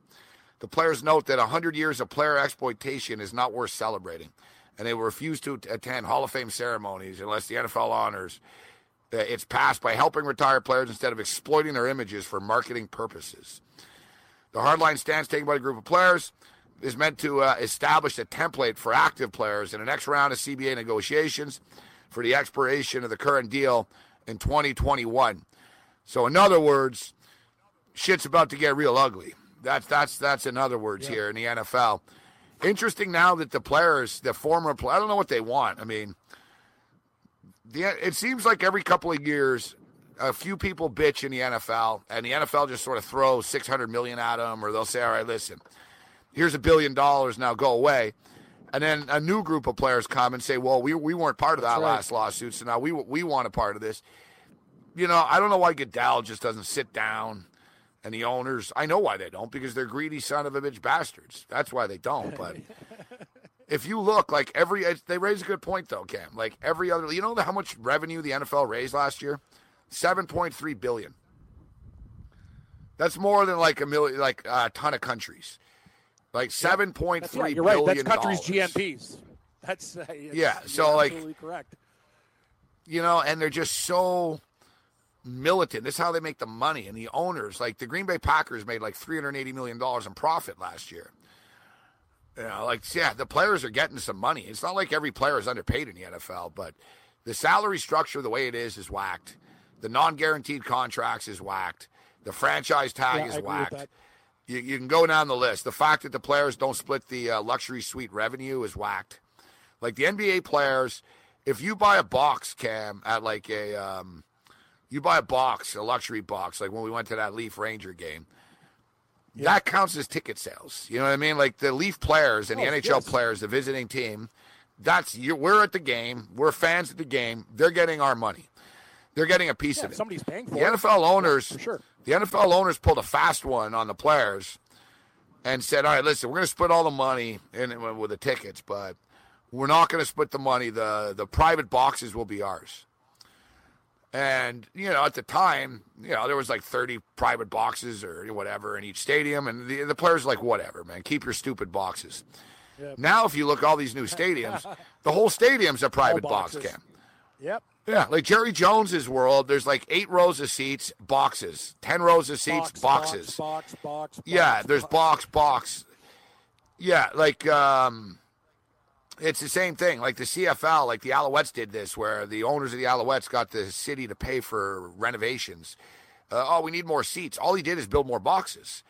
The players note that 100 years of player exploitation is not worth celebrating, and they will refuse to attend Hall of Fame ceremonies unless the NFL honors it's passed by helping retired players instead of exploiting their images for marketing purposes. The hardline stance taken by a group of players is meant to uh, establish a template for active players in the next round of CBA negotiations for the expiration of the current deal in 2021. So, in other words, shit's about to get real ugly. That's that's that's in other words yeah. here in the NFL. Interesting now that the players, the former, I don't know what they want. I mean, the, it seems like every couple of years, a few people bitch in the NFL, and the NFL just sort of throws six hundred million at them, or they'll say, "All right, listen, here's a billion dollars, now go away." And then a new group of players come and say, "Well, we we weren't part of that right. last lawsuit, so now we we want a part of this." You know, I don't know why Goodell just doesn't sit down, and the owners. I know why they don't because they're greedy son of a bitch bastards. That's why they don't. But if you look like every they raise a good point though, Cam. Like every other, you know how much revenue the NFL raised last year? Seven point three billion. That's more than like a million, like a ton of countries. Like seven point three right, You're right. That's countries' GNPs. That's uh, yeah. So like, correct. You know, and they're just so militant. This is how they make the money. And the owners, like the Green Bay Packers, made like three hundred eighty million dollars in profit last year. You know, like yeah, the players are getting some money. It's not like every player is underpaid in the NFL, but the salary structure, the way it is, is whacked. The non-guaranteed contracts is whacked. The franchise tag yeah, is whacked. You, you, can go down the list. The fact that the players don't split the uh, luxury suite revenue is whacked. Like the NBA players, if you buy a box, Cam, at like a, um, you buy a box, a luxury box, like when we went to that Leaf Ranger game yeah. that counts as ticket sales. You know what I mean? Like the Leaf players and oh, the NHL yes. players, the visiting team. That's you. We're at the game. We're fans at the game. They're getting our money. They're getting a piece yeah, of it. Somebody's paying for the it. NFL owners. Yeah, sure. The NFL owners pulled a fast one on the players and said, "All right, listen, we're going to split all the money in, with the tickets, but we're not going to split the money. the The private boxes will be ours." And, you know, at the time, you know, there was like 30 private boxes or whatever in each stadium. And the, the players like, whatever, man, keep your stupid boxes. Yep. Now, if you look all these new stadiums, the whole stadium's a private box cam. Yep. Yeah, like Jerry Jones's world, there's like eight rows of seats, boxes, ten rows of seats, Box, boxes. Box, box, box. yeah, box, there's box, box. Yeah, like um, it's the same thing. Like the CFL, like the Alouettes did this, where the owners of the Alouettes got the city to pay for renovations. Uh, oh, we need more seats. All he did is build more boxes.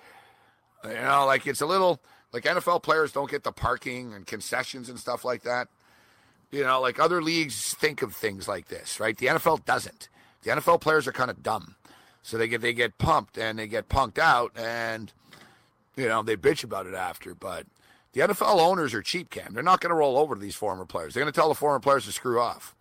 You know, like it's a little like NFL players don't get the parking and concessions and stuff like that. You know, like other leagues think of things like this, right? The NFL doesn't. The NFL players are kind of dumb, so they get they get pumped and they get punked out, and you know they bitch about it after. But the NFL owners are cheap, Cam. They're not going to roll over to these former players. They're going to tell the former players to screw off.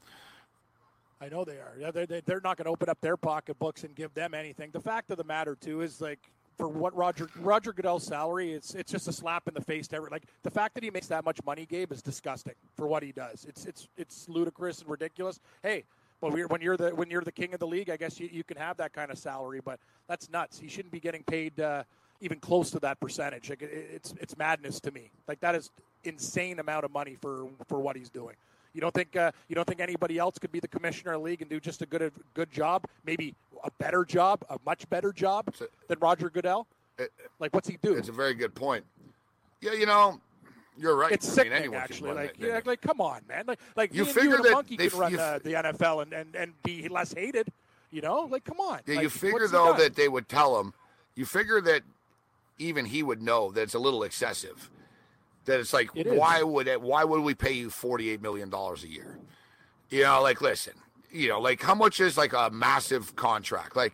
I know they are. Yeah, they're, they're not going to open up their pocketbooks and give them anything. The fact of the matter, too, is like for what Roger Roger Goodell's salary, it's it's just a slap in the face to every like the fact that he makes that much money, Gabe, is disgusting for what he does. It's it's it's ludicrous and ridiculous. Hey, well, when you're the when you're the king of the league, I guess you, you can have that kind of salary, but that's nuts. He shouldn't be getting paid uh, even close to that percentage. Like it, it's it's madness to me. Like that is insane amount of money for for what he's doing. You don't think uh, you don't think anybody else could be the commissioner of the league and do just a good good job, maybe a better job, a much better job than Roger Goodell? It, like, what's he do? It's a very good point. Yeah, you know, you're right. It's I sickening, mean, actually. Like, yeah, like, come on, man. Like, like You figure you that a monkey they- can run the NFL and, and, and be less hated. You know, like, come on. Yeah, Like, you figure though that they would tell him. You figure that even he would know that it's a little excessive. That it's like, It why would it? Why would we pay you forty eight million dollars a year? You know, like listen, you know, like how much is like a massive contract? Like,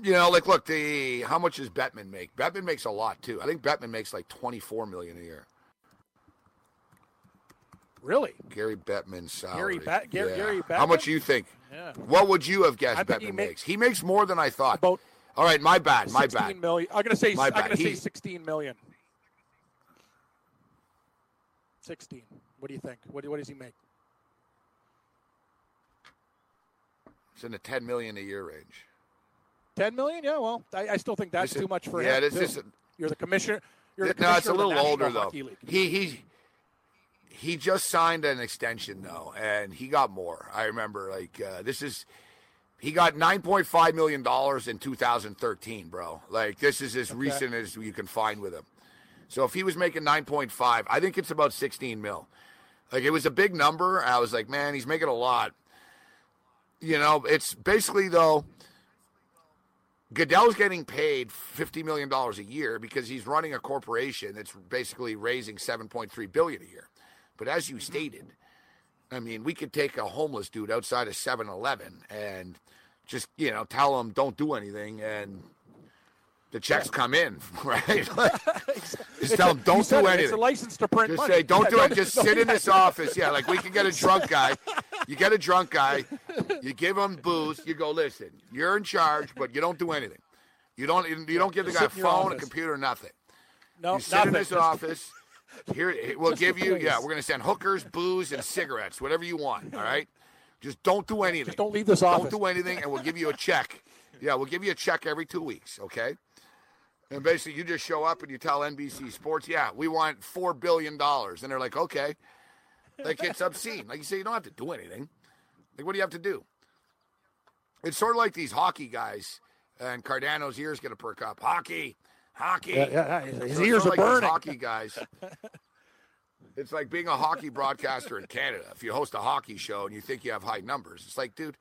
you know, like look, the how much does Bettman make? Bettman makes a lot too. I think Bettman makes like twenty four million a year. really. Gary Bettman's salary. Bet- Gary- Yeah. Gary How much do you think? Yeah. What would you have guessed Bettman he ma- makes? He makes more than I thought. About All right, my bad, my 16 bad. million. I'm gonna say. My I'm bad. gonna say 16 million. 16. What do you think? What, what does he make? It's in the ten million a year range. 10 million? Yeah. Well, I, I still think that's This is- too much for yeah, him. this too. is- You're the commissioner. You're the no, it's a commissioner little older though. League. He he he just signed an extension though, and he got more. I remember like uh, this is he got nine point five million dollars in 2013, bro. Like this is as recent as you can find with him. So if he was making nine point five, I think it's about 16 mil. Like it was a big number. I was like, man, he's making a lot. You know, it's basically though. Goodell's getting paid fifty million dollars a year because he's running a corporation that's basically raising seven point three billion a year. But as you mm-hmm. stated, I mean, we could take a homeless dude outside of 7-Eleven and just you know tell him don't do anything, and the checks come in, right? just tell him don't do it. anything. It's a license to print Just money. say, don't Yeah, do it. Just sit in this office. Yeah, like we can get a drunk guy. You get a drunk guy. You give him booze. You go, listen, you're in charge, but you don't do anything. You don't. You don't give the guy a sit in your phone, a computer, nothing. No, You sit nothing. in this office. Here, we'll Just give you. Yeah, we're gonna send hookers, booze, and cigarettes, whatever you want. All right. Just don't do anything. Just don't leave this off. Don't office. do anything, and we'll give you a check. Yeah, we'll give you a check every two weeks. Okay. And basically, you just show up and you tell NBC Sports, yeah, we want four billion dollars, and they're like, okay. Like it's obscene. Like you say, you don't have to do anything. Like what do you have to do? It's sort of like these hockey guys, and Cardano's ears going to perk up. Hockey, hockey. Yeah, yeah, his So ears are like burning. Hockey guys. It's like being a hockey broadcaster in Canada. If you host a hockey show and you think you have high numbers, it's like, dude,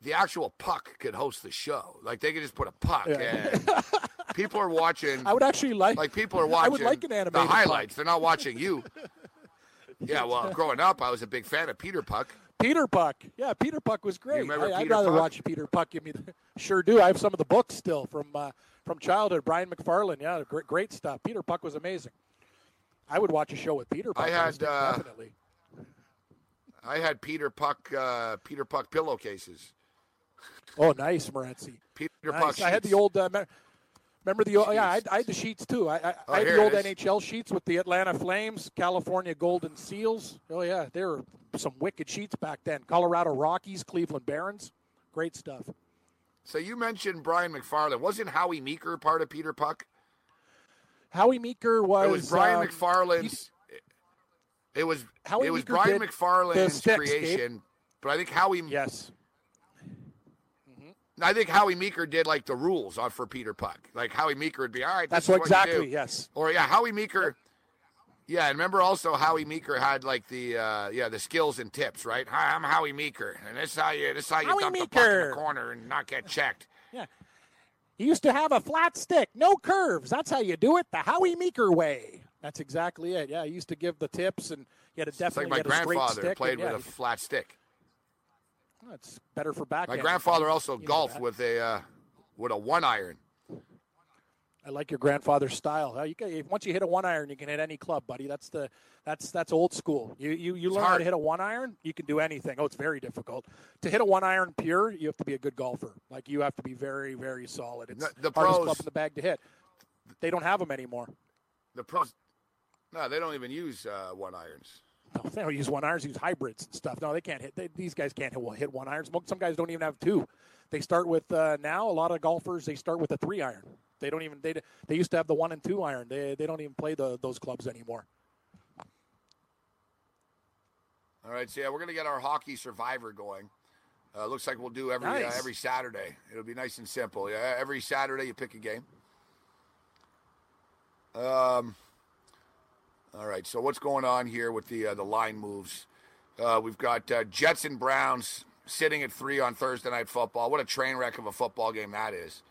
the actual puck could host the show. Like they could just put a puck Yeah. and people are watching. I would actually like. Like people are watching. I would like an the highlights. puck. They're not watching you. Yeah, well, growing up, I was a big fan of Peter Puck. Peter Puck. Yeah, Peter Puck was great. remember I, would rather Puck? watch Peter Puck. Give me the, sure do. I have some of the books still from uh, from childhood. Brian McFarlane. Yeah, great, great stuff. Peter Puck was amazing. I would watch a show with Peter Puck. I had, uh, definitely. I had Peter Puck, uh, Peter Puck pillowcases. Oh, nice, Morency. Peter Nice. Puck. I had the old. Uh, remember the? old- Yeah, I had, I had the sheets too. I, I, Oh, I had the old. NHL sheets with the Atlanta Flames, California Golden Seals. Oh yeah, there were some wicked sheets back then. Colorado Rockies, Cleveland Barons. Great stuff. So you mentioned Brian McFarlane. Wasn't Howie Meeker part of Peter Puck? Howie Meeker was. it was Brian um, McFarlane's. It was Howie it was Meeker Brian McFarlane's creation. but I think Howie. Yes. I think Howie Meeker did like the rules on for Peter Puck. Like Howie Meeker would be all right. That's what exactly. do." Yes. Or yeah, Howie Meeker. Yeah, and remember also Howie Meeker had like the uh, yeah the skills and tips, right? Hi, I'm Howie Meeker, and this is how you this is how you Howie dump the puck in the corner and not get checked. Yeah, he used to have a flat stick, no curves. That's how you do it, the Howie Meeker way. That's exactly it. Yeah, he used to give the tips, and he had a It's like my had a straight grandfather played and, yeah, with a flat stick. It's better for back. My grandfather also golfed with a uh, with a one iron. I like your grandfather's style. You can, once you hit a one iron, you can hit any club, buddy. That's the that's that's old school. You you, you learn how to hit a one iron, you can do anything. Oh, it's very difficult to hit a one iron pure. You have to be a good golfer. Like you have to be very very solid. It's The- the hardest pros- club in the bag to hit. They don't have them anymore. The pros, no, they don't even use uh, one irons. No, they don't use one irons. They use hybrids and stuff. No, they can't hit. They, these guys can't hit, hit one irons. Some guys don't even have two. They start with uh, now. A lot of golfers they start with a three iron. They don't even they they used to have the one and two iron. They they don't even play the those clubs anymore. All right, so yeah, we're gonna get our hockey survivor going. Uh, looks like we'll do every uh, every Saturday. It'll be nice and simple. Yeah, every Saturday you pick a game. Um. All right, so what's going on here with the uh, the line moves? Uh, we've got uh, Jets and Browns sitting at three on Thursday night football. What a train wreck of a football game that is.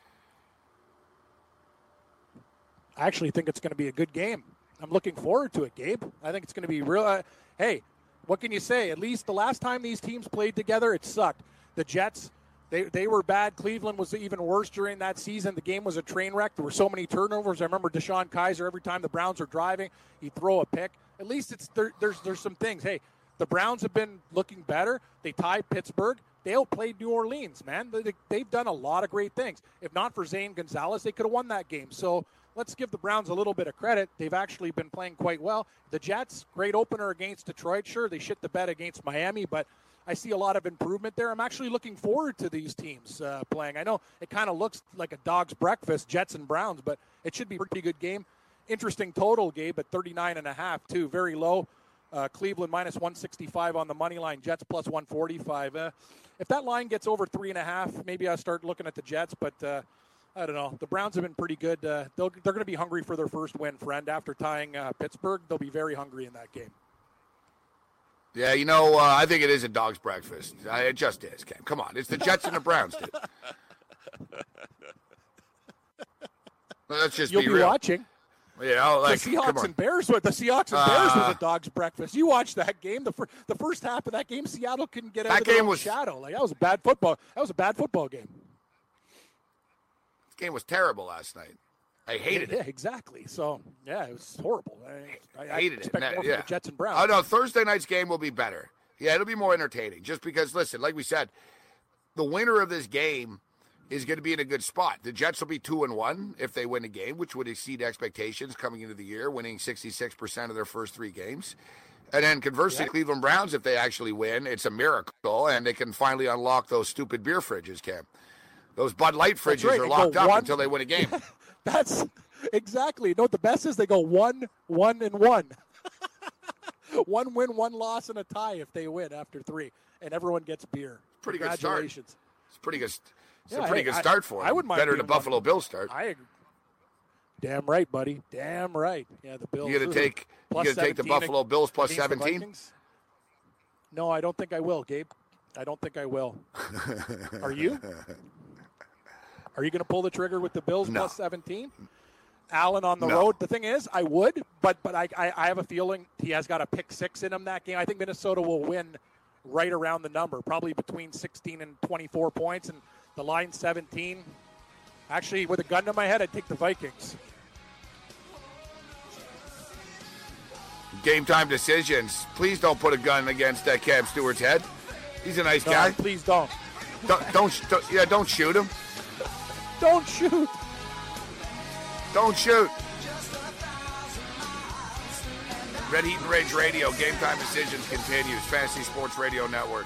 I actually think it's going to be a good game. I'm looking forward to it, Gabe. I think it's going to be real. Uh, hey, what can you say? At least the last time these teams played together, it sucked. The Jets, they, they were bad. Cleveland was even worse during that season. The game was a train wreck. There were so many turnovers. I remember DeShone Kizer, every time the Browns are driving, he'd throw a pick. At least it's there, there's there's some things. Hey, the Browns have been looking better. They tied Pittsburgh. They outplayed New Orleans, man. They, they've done a lot of great things. If not for Zane Gonzalez, they could have won that game. So let's give the Browns a little bit of credit. They've actually been playing quite well. The Jets, great opener against Detroit. Sure, they shit the bed against Miami, but I see a lot of improvement there. I'm actually looking forward to these teams uh, playing. I know it kind of looks like a dog's breakfast, Jets and Browns, but it should be a pretty good game. Interesting total, Gabe, at 39 and a half, too. Very low. Uh, Cleveland minus 165 on the money line. Jets plus 145. Uh, if that line gets over three and a half, maybe I'll start looking at the Jets. But uh, I don't know. The Browns have been pretty good. Uh, they'll, they're going to be hungry for their first win, friend. After tying uh, Pittsburgh, they'll be very hungry in that game. Yeah, you know, uh, I think it is a dog's breakfast. Uh, it just is, Cam. Come on, it's the Jets and the Browns, dude. Let's just You'll be, be, real. watching. Know, like, the Seahawks and Bears. were- The Seahawks and Bears Uh, was a dog's breakfast. You watched that game. The fir- the first half of that game, Seattle couldn't get out That of game was- shadow. Like that was a bad football. That was a bad football game. Game was terrible last night. I hated yeah, it. exactly. So yeah, it was horrible. I, I, I hated it. expect No, more yeah. from Jets and Browns. Oh no, Thursday night's game will be better. Yeah, it'll be more entertaining. Just because, listen, like we said, the winner of this game is going to be in a good spot. The Jets will be two and one if they win a game, which would exceed expectations coming into the year, winning sixty six percent of their first three games. And then conversely, Yeah. Cleveland Browns, if they actually win, it's a miracle, and they can finally unlock those stupid beer fridges, Cam. Those Bud Light fridges right, are locked up one- until they win a game. That's exactly. No, the best is they go one, one, and one. one win, one loss, and a tie if they win after three, and everyone gets beer. Pretty good start. It's pretty good. It's Yeah, a pretty hey, good I- start for them. I wouldn't mind Better than the Buffalo. Bills start. I agree. Damn right, buddy. Damn right. Yeah, the Bills. You gonna take? You gonna take the Buffalo Bills plus seventeen? No, I don't think I will, Gabe. I don't think I will. Are you? Are you going to pull the trigger with the Bills No. plus 17? Allen on the No. road. The thing is, I would, but but I, I I have a feeling he has got a pick six in him that game. I think Minnesota will win right around the number, probably between 16 and 24 points, and the line 17. Actually, with a gun to my head, I'd take the Vikings. Game time decisions. Please don't put a gun against uh, Cam Stewart's head. He's a nice No, guy. please don't. Don't, don't, don't- yeah, don't shoot him. Don't shoot. Don't shoot. Red Heat and Rage Radio. Game time decisions continues. Fantasy Sports Radio Network.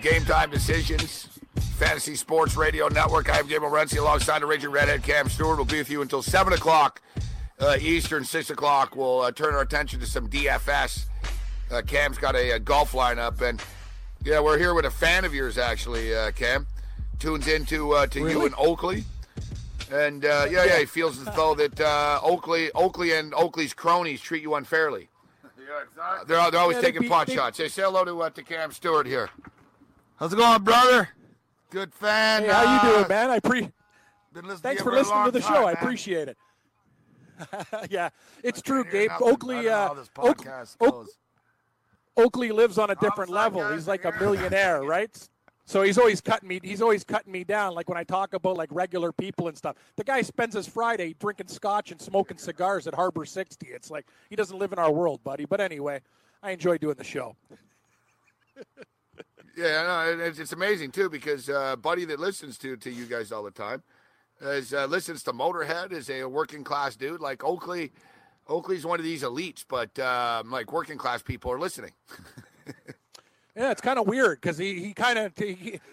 Game time decisions. Fantasy Sports Radio Network. I am Gabe Morency alongside the Raging Redhead Cam Stewart. We'll be with you until 7 o'clock uh, Eastern, 6 o'clock. We'll uh, turn our attention to some DFS. Uh, Cam's got a, a, golf lineup. And yeah, we're here with a fan of yours, actually, uh, Cam. Tunes into uh, to really? you and Oakley. And uh, yeah, yeah, he feels as though that Oakley, Oakley and Oakley's cronies treat you unfairly. Yeah, exactly. They're, they're always Yeah, taking they- pot shots. Say, say hello to, to Cam Stewart here. How's it going, brother? Good fan. Hey, how you uh, doing, man? I pre. Thanks for listening to the time, show. I appreciate it. yeah, it's I true, Gabe. nothing. Oakley, uh, Oak- podcast Oak- goes. Oakley lives on a different level. He's like a millionaire, right? So he's always cutting me. He's always cutting me down. Like when I talk about like regular people and stuff. The guy spends his Friday drinking scotch and smoking cigars at Harbor 60. It's like he doesn't live in our world, buddy. But anyway, I enjoy doing the show. Yeah, no, it's, it's amazing too because uh, buddy that listens to to you guys all the time is uh, listens to Motorhead is a working class dude like Oakley. Oakley's one of these elites, but um, like working class people are listening. Yeah, it's kind of weird because he, he kind of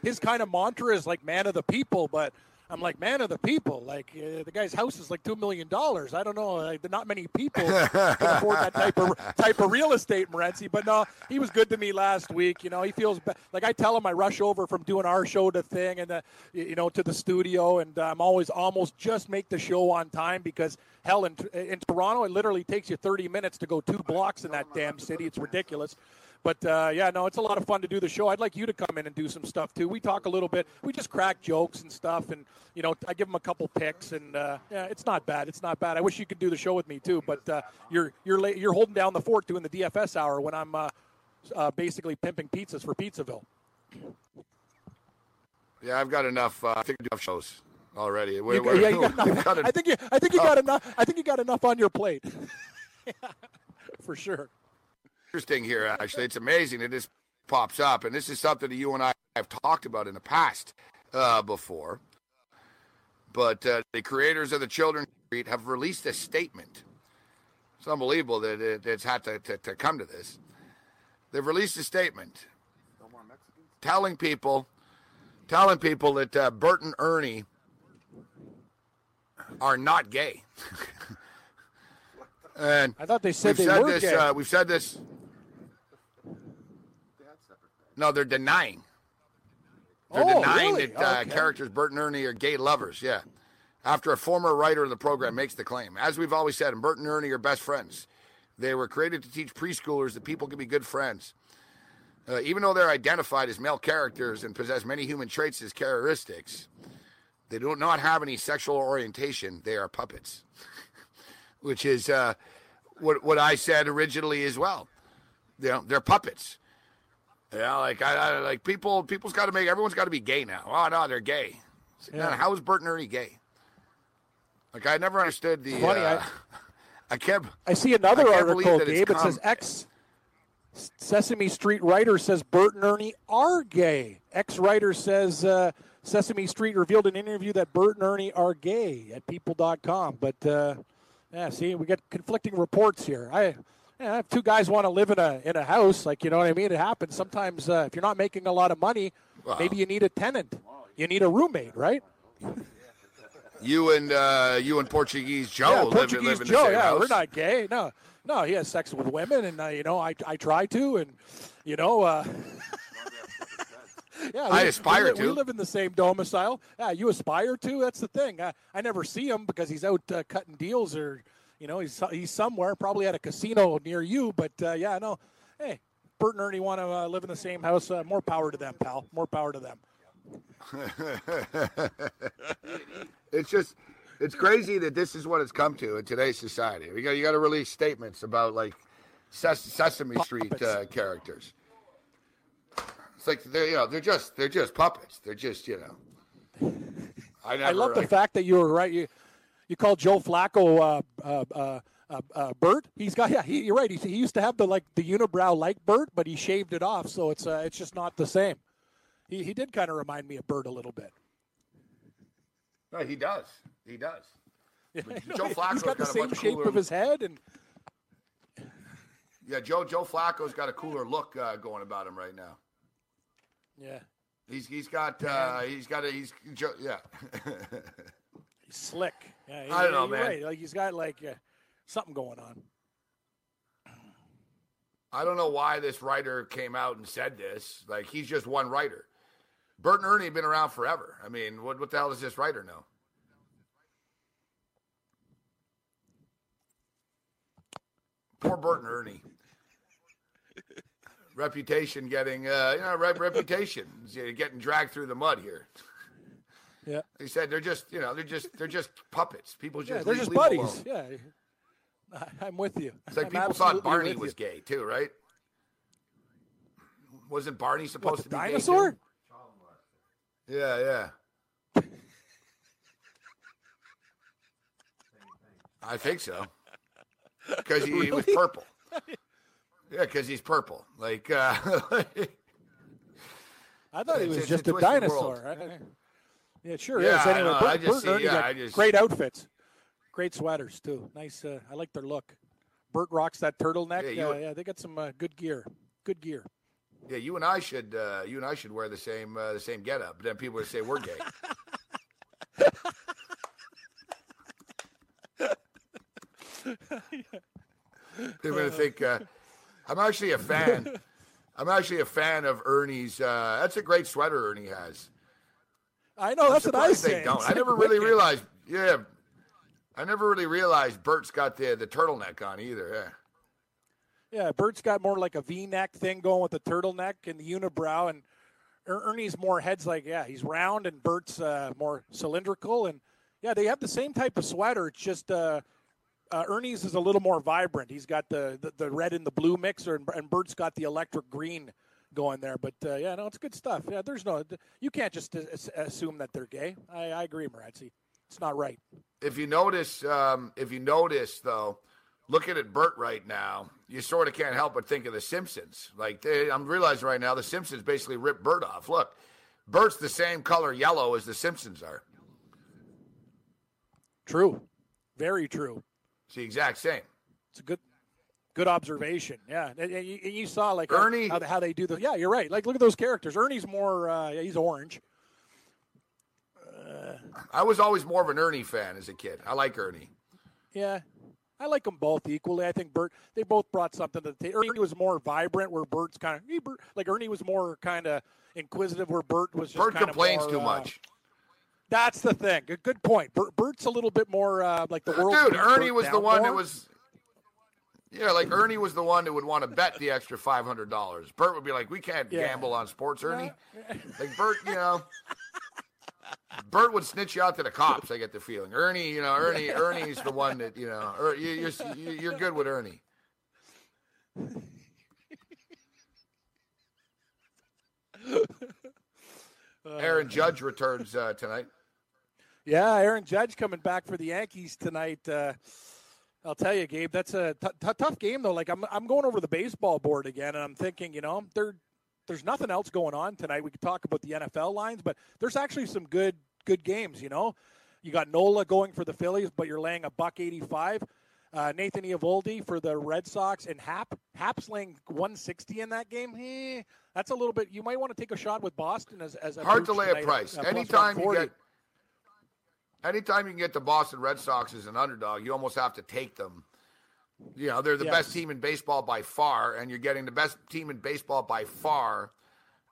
his kind of mantra is like man of the people, but I'm like man of the people. Like uh, the guy's house is like two million dollars. I don't know. Like, not many people can afford that type of type of real estate, Morency. But no, he was good to me last week. You know, he feels like I tell him I rush over from doing our show to thing and the, you know to the studio, and I'm always almost just make the show on time because hell in in Toronto it literally takes you 30 minutes to go two blocks in that damn city. It's ridiculous. But uh, yeah, no, it's a lot of fun to do the show. I'd like you to come in and do some stuff too. We talk a little bit. We just crack jokes and stuff, and you know, I give them a couple picks, and uh, yeah, it's not bad. It's not bad. I wish you could do the show with me too, but uh, you're you're la- you're holding down the fort doing the DFS hour when I'm uh, uh, basically pimping pizzas for Pizzaville. Yeah, I've got enough. Uh, I think enough shows already. We're- got- yeah, you we're- got we've enough. got Oh. I think you I think you got enough. I think you got enough on your plate. for sure. Interesting here, actually. It's amazing that this pops up, and this is something that you and I have talked about in the past uh, before. But uh, the creators of the Children's Street have released a statement. It's unbelievable that it, it's had to, to, to come to this. They've released a statement telling people, telling people that uh, Bert and Ernie are not gay. and I thought they said they said were this. gay. Uh, we've said this. No, they're denying. They're Oh, denying really? that uh, Okay. characters Bert and Ernie are gay lovers. Yeah, after a former writer of the program makes the claim, as we've always said, and Bert and Ernie are best friends. They were created to teach preschoolers that people can be good friends. Uh, even though they're identified as male characters and possess many human traits as characteristics, they do not have any sexual orientation. They are puppets, which is uh, what what I said originally as well. You know, they're puppets. Yeah, like I, I like people. People's got to make. Everyone's got to be gay now. Oh no, they're gay. Yeah. man, how is Bert and Ernie gay? Like I never understood the. Funny, uh, I- I can't. I see another I article, Gabe. It says ex Sesame Street writer says Bert and Ernie are gay. Ex writer says uh, Sesame Street revealed in an interview that Bert and Ernie are gay at people.com. But uh, yeah, see, we get conflicting reports here. I. Yeah, if two guys want to live in a in a house, like you know what I mean, it happens. Sometimes uh, if you're not making a lot of money, maybe you need a tenant. You need a roommate, right? You and uh, you and Portuguese Joe yeah, live, Portuguese live in the Joe. same Yeah, house. we're not gay. No, no, he has sex with women, and uh, you know, I I try to, and you know, uh, yeah, I we- aspire we, to. We live in the same domicile. Yeah, you aspire to. That's the thing. I, I never see him because he's out uh, cutting deals, or you know, he's he's somewhere, probably at a casino near you. But uh, yeah, no, hey. Bert and Ernie want to uh, live in the same house. Uh, more power to them, pal. More power to them. It's just, It's crazy that this is what it's come to in today's society. You got you got to release statements about like Ses- Sesame Street uh, characters. It's like they're you know they're just they're just puppets. They're just you know. I, never, I love the fact that you were right. You you call Joe Flacco uh, uh, uh, uh, uh, Bert. He's got yeah. He, you're right. He, he used to have the like the unibrow like Bert, but he shaved it off, so it's uh, it's just not the same. He he did kind of remind me of Bert a little bit. No, he does. He does. Yeah, know. Joe Flacco's got the got a same shape cooler- of his head, and Yeah, Joe Joe Flacco's got a cooler look uh, going about him right now. yeah, He's he's got uh, he's got a he's Joe, yeah. he's slick. Yeah, he, I don't know, man. Right. Like he's got like uh, something going on. I don't know why this writer came out and said this. Like he's just one writer. Bert and Ernie have been around forever. I mean, what what the hell does this writer know? Poor Bert and Ernie. reputation getting uh, you know re- reputation getting dragged through the mud here. Yeah, He said they're just you know they're just they're just puppets. People just yeah, they're leave- just leave buddies. alone. Yeah, I'm with you. It's like I'm people thought Barney was you. gay too, right? Wasn't Barney supposed What, to be gay, dinosaur? Yeah, yeah. I think so. Because he, he was purple. Yeah, because he's purple. Like, uh, I thought he was just a a dinosaur. Yeah, it sure Yeah, is. Anyway. Bert, I just Bert see- yeah, got I just- great outfits, great sweaters too. Nice. Uh, I like their look. Bert rocks that turtleneck. Yeah, Yeah, you- uh, yeah they got some uh, good gear. Good gear. yeah, you and I should uh, you and I should wear the same uh, the same getup. But then people would say we're gay. They're gonna think uh, I'm actually a fan. I'm actually a fan of Ernie's. Uh, that's a great sweater Ernie has. I know. I'm That's what I say. don't. It's I never really wicked. realized. Yeah, I never really realized Bert's got the the turtleneck on either. Yeah. Yeah, Bert's got more like a V-neck thing going with the turtleneck and the unibrow, and Er- Ernie's more heads like yeah, he's round, and Bert's uh, more cylindrical, and yeah, they have the same type of sweater. It's just uh, uh, Ernie's is a little more vibrant. He's got the the, the red and the blue mixer, and, and Bert's got the electric green going there. But uh, yeah, no, it's good stuff. Yeah, there's no you can't just assume that they're gay. I, I agree, Marazzi. It's not right. If you notice, um, if you notice though, looking at Bert right now, you sort of can't help but think of the Simpsons. Like they, I'm realizing right now, the Simpsons basically ripped Bert off. Look, Bert's the same color yellow as the Simpsons are. True, very true. It's the exact same. It's a good, good observation. Yeah, and, and you, and you saw like Ernie- how, how they do the. Yeah, you're right. Like look at those characters. Ernie's more. Uh, he's orange. I was always more of an Ernie fan as a kid. I like Ernie. Yeah, I like them both equally. I think Bert. They both brought something to the table. Ernie was more vibrant, where Bert's kind of. Hey, Bert, like Ernie was more kind of inquisitive, where Bert was just Bert complains more, too uh, much. That's the thing. Good, good point. Bert, Bert's a little bit more uh, like the world. Dude, Ernie Bert was the one that was. Yeah, like Ernie was the one that would want to bet the extra five hundred dollars. Bert would be like, "We can't Yeah. gamble on sports, Ernie." Like Bert, you know, Bert would snitch you out to the cops. I get the feeling. Ernie, you know, Ernie, Ernie's the one that you know. Er, you, you're you're good with Ernie. Aaron Judge returns uh, tonight. Yeah, Aaron Judge coming back for the Yankees tonight. Uh, I'll tell you, Gabe, that's a t- t- tough game though. Like I'm, I'm going over the baseball board again, and I'm thinking, you know, there, there's nothing else going on tonight. We could talk about the NFL lines, but there's actually some good, good games. You know, you got Nola going for the Phillies, but you're laying a buck eighty-five. Uh, Nathan Eovaldi for the Red Sox and Happ. Happ's laying 160 in that game. Eh, that's a little bit. You might want to take a shot with Boston as as a Hard to lay a price. uh, Anytime you get, anytime you can get the Boston Red Sox as an underdog, you almost have to take them. You know, they're the Yes. best team in baseball by far, and you're getting the best team in baseball by far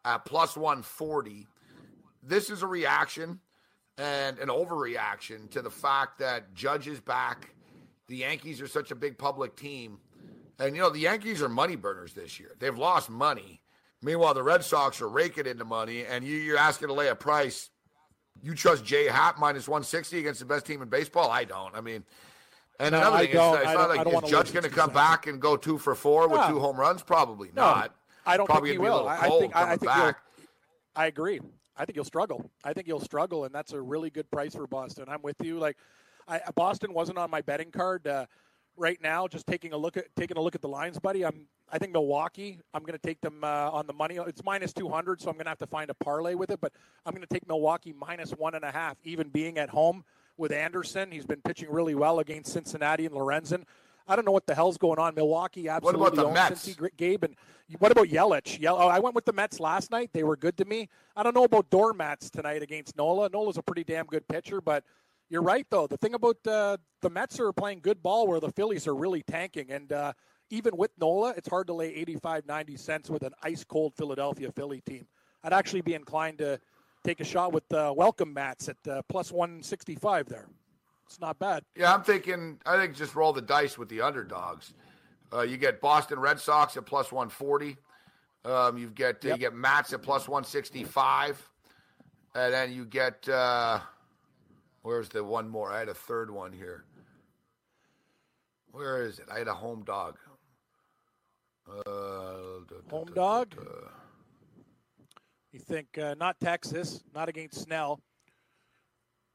at plus 140. This is a reaction and an overreaction to the fact that Judge is back. The Yankees are such a big public team. And, you know, the Yankees are money burners this year. They've lost money. Meanwhile, the Red Sox are raking into money, and you, you're asking to lay a price You trust Jay Happ minus 160 against the best team in baseball? I don't. I mean, and No, another I thing, don't. it's, I not like is Judge going to come back and go two for four with No. two home runs? Probably No, not. I don't Probably think he gonna be a will. I, think I, I think back. I agree. I think he'll struggle. I think he'll struggle, and that's a really good price for Boston. I'm with you. Like, I, Boston wasn't on my betting card. Uh, right now, just taking a look at taking a look at the lines, buddy. I'm I think Milwaukee. I'm going to take them uh, on the money. It's minus 200, so I'm going to have to find a parlay with it. But I'm going to take Milwaukee minus one and a half, even being at home with Anderson. He's been pitching really well against Cincinnati and Lorenzen. I don't know what the hell's going on. Milwaukee absolutely the owns Mets? Cincy, Gabe. And what about Yelich? Yell- oh, I went with the Mets last night. They were good to me. I don't know about doormats tonight against Nola. Nola's a pretty damn good pitcher, but you're right though. The thing about uh, the Mets are playing good ball where the Phillies are really tanking, and uh, even with Nola, it's hard to lay 85, 90 cents with an ice cold Philadelphia Philly team. I'd actually be inclined to take a shot with uh, welcome mats at uh, plus 165 there. It's not bad. Yeah, I'm thinking. I think just roll the dice with the underdogs. Uh, you get Boston Red Sox at plus 140. Um, you get you Yep. get Mats at plus 165, and then you get uh, where's the one more? I had a third one here. Where is it? I had a home dog. Uh, Home dog? You think uh, not Texas, not against Snell.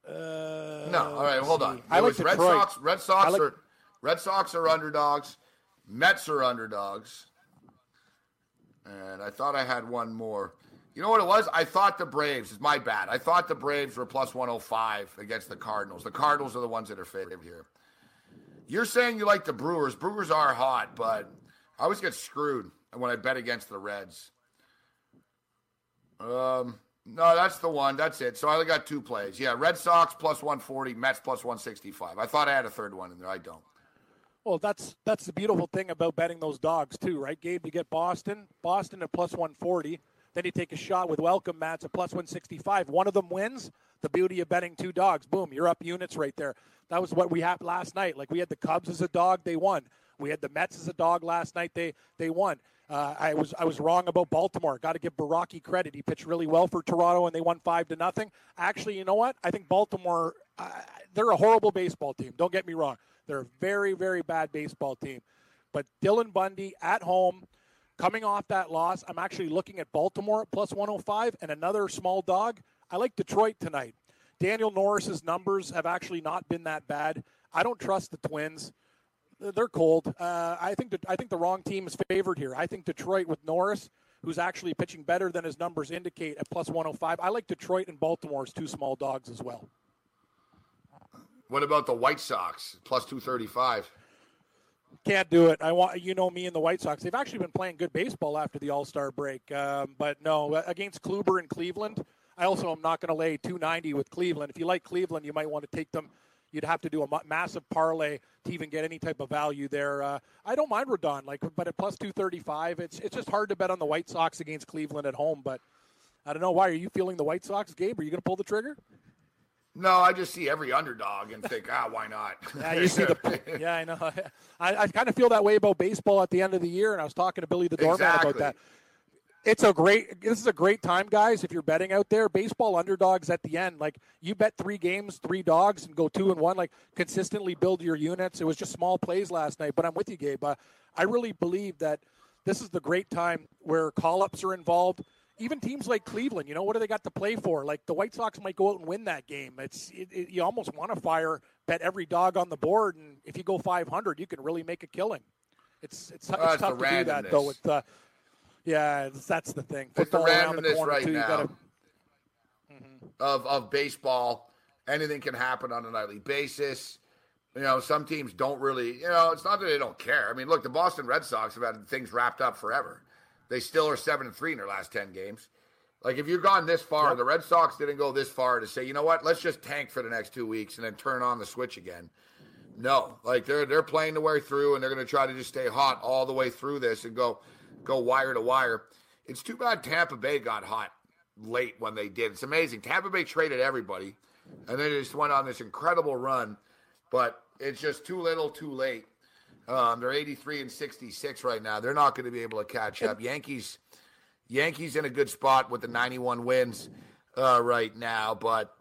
Uh, No, all right, hold see. on. I It like was Red Sox. Red Sox like- are Red Sox are underdogs. Mets are underdogs. And I thought I had one more. You know what it was? I thought the Braves. It's my bad. I thought the Braves were plus 105 against the Cardinals. The Cardinals are the ones that are favored here. You're saying you like the Brewers. Brewers are hot, but I always get screwed when I bet against the Reds. Um, no, that's the one. That's it. So I only got two plays. Yeah, Red Sox plus 140, Mets plus 165. I thought I had a third one in there. I don't. Well, that's that's the beautiful thing about betting those dogs too, right, Gabe? You get Boston, Boston at plus 140. Then you take a shot with welcome mats at plus 165. One of them wins. The beauty of betting two dogs. Boom, you're up units right there. That was what we had last night. Like we had the Cubs as a dog, they won. We had the Mets as a dog last night, they they won. Uh, I was I was wrong about Baltimore. Got to give Borucki credit. He pitched really well for Toronto, and they won five to nothing. Actually, you know what? I think Baltimore. Uh, they're a horrible baseball team. Don't get me wrong. They're a very very bad baseball team. But Dylan Bundy at home, coming off that loss, I'm actually looking at Baltimore at plus 105 and another small dog. I like Detroit tonight. Daniel Norris's numbers have actually not been that bad. I don't trust the Twins. They're cold. Uh, I think that I think the wrong team is favored here. I think Detroit with Norris, who's actually pitching better than his numbers indicate at plus 105. I like Detroit and Baltimore as two small dogs as well. What about the White Sox plus 235? Can't do it. I want you know me and the White Sox. They've actually been playing good baseball after the All Star break, um, but no against Kluber in Cleveland. I also am not going to lay 290 with Cleveland. If you like Cleveland, you might want to take them. You'd have to do a massive parlay to even get any type of value there. Uh, I don't mind Rodon, like, but at plus 235, it's it's just hard to bet on the White Sox against Cleveland at home. But I don't know why. Are you feeling the White Sox, Gabe? Are you going to pull the trigger? No, I just see every underdog and think, ah, why not? Yeah, you see the. Yeah, I know. I, I kind of feel that way about baseball at the end of the year, and I was talking to Billy the doorman Exactly. about that. It's a great. This is a great time, guys. If you're betting out there, baseball underdogs at the end. Like you bet three games, three dogs, and go two and one. Like consistently build your units. It was just small plays last night, but I'm with you, Gabe. Uh, I really believe that this is the great time where call ups are involved. Even teams like Cleveland, you know, what do they got to play for? Like the White Sox might go out and win that game. It's it, it, you almost want to fire bet every dog on the board, and if you go 500, you can really make a killing. It's it's, Oh, it's tough the to do that though. With uh, yeah, that's the thing. It's the Football around the corner right too. You now. gotta, of of baseball. Anything can happen on a nightly basis. You know, some teams don't really. You know, it's not that they don't care. I mean, look, the Boston Red Sox have had things wrapped up forever. They still are seven and three in their last ten games. Like if you've gone this far, Yep. the Red Sox didn't go this far to say, you know what, let's just tank for the next two weeks and then turn on the switch again. No, like they're they're playing the way through and they're going to try to just stay hot all the way through this and go go wire to wire. It's too bad Tampa Bay got hot late when they did. It's amazing. Tampa Bay traded everybody and then they just went on this incredible run, but it's just too little, too late. Um, they're 83 and 66 right now. They're not going to be able to catch up. Yankees, Yankees in a good spot with the 91 wins uh, right now, but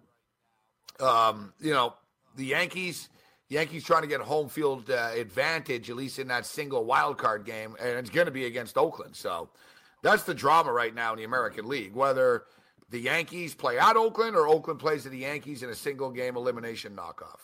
Um, you know, the Yankees. Yankees trying to get home field uh, advantage, at least in that single wild card game, and it's going to be against Oakland. So that's the drama right now in the American League. Whether the Yankees play at Oakland or Oakland plays at the Yankees in a single game elimination knockoff.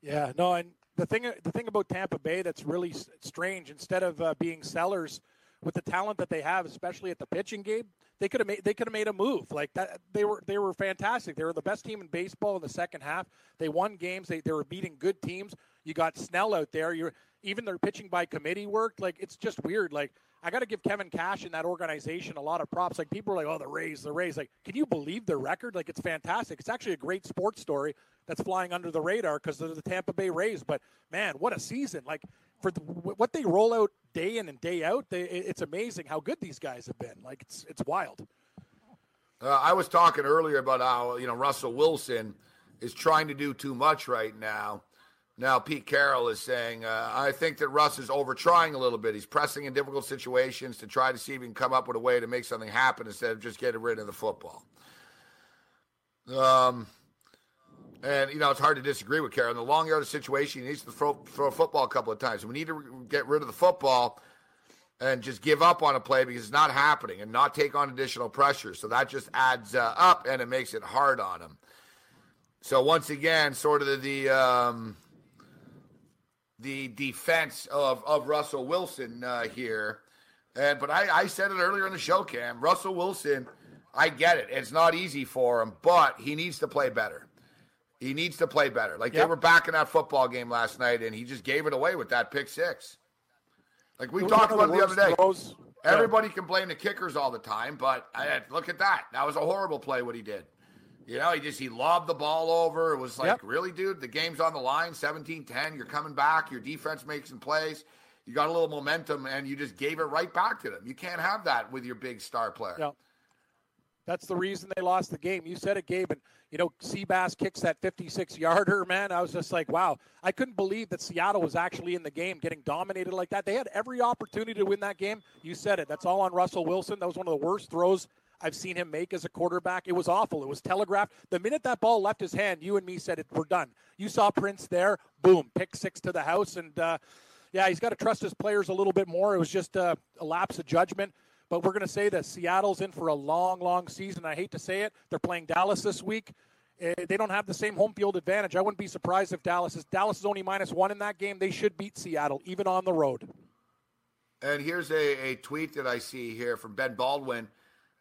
Yeah, no, and the thing the thing about Tampa Bay that's really strange. Instead of uh, being sellers with the talent that they have, especially at the pitching game, they could have made they could have made a move like that. They were they were fantastic. They were the best team in baseball in the second half. They won games. They they were beating good teams. You got Snell out there. You're even their pitching by committee worked. Like it's just weird. Like I got to give Kevin Cash and that organization a lot of props. Like people are like, "Oh, the Rays, the Rays." Like, can you believe their record? Like, it's fantastic. It's actually a great sports story that's flying under the radar because of the Tampa Bay Rays. But man, what a season! Like for the, what they roll out day in and day out, they, it's amazing how good these guys have been. Like it's it's wild. Uh, I was talking earlier about how you know Russell Wilson is trying to do too much right now now, Pete Carroll is saying, uh, I think that Russ is over trying a little bit. He's pressing in difficult situations to try to see if he can come up with a way to make something happen instead of just getting rid of the football. Um, and, you know, it's hard to disagree with Carroll. In the long yard situation, he needs to throw, throw a football a couple of times. We need to get rid of the football and just give up on a play because it's not happening and not take on additional pressure. So that just adds uh, up and it makes it hard on him. So once again, sort of the, the um, – the defense of, of Russell Wilson uh, here. And but I, I said it earlier in the show, Cam. Russell Wilson, I get it. It's not easy for him, but he needs to play better. He needs to play better. Like yep. they were back in that football game last night, and he just gave it away with that pick six. Like we talked about the, the other day. Throws. Everybody yeah. can blame the kickers all the time, but I, look at that. That was a horrible play what he did. You know, he just he lobbed the ball over. It was like, yep. really, dude? The game's on the line, 17-10. You're coming back. Your defense makes some plays. You got a little momentum, and you just gave it right back to them. You can't have that with your big star player. Yep. That's the reason they lost the game. You said it, Gabe. And, you know, Seabass kicks that 56 yarder, man. I was just like, wow. I couldn't believe that Seattle was actually in the game getting dominated like that. They had every opportunity to win that game. You said it. That's all on Russell Wilson. That was one of the worst throws I've seen him make as a quarterback. It was awful. It was telegraphed. The minute that ball left his hand, you and me said it. We're done. You saw Prince there. Boom, pick six to the house, and uh, yeah, he's got to trust his players a little bit more. It was just a lapse of judgment. But we're going to say that Seattle's in for a long, long season. I hate to say it. They're playing Dallas this week. Uh, they don't have the same home field advantage. I wouldn't be surprised if Dallas is Dallas is only minus one in that game. They should beat Seattle, even on the road. And here's a, a tweet that I see here from Ben Baldwin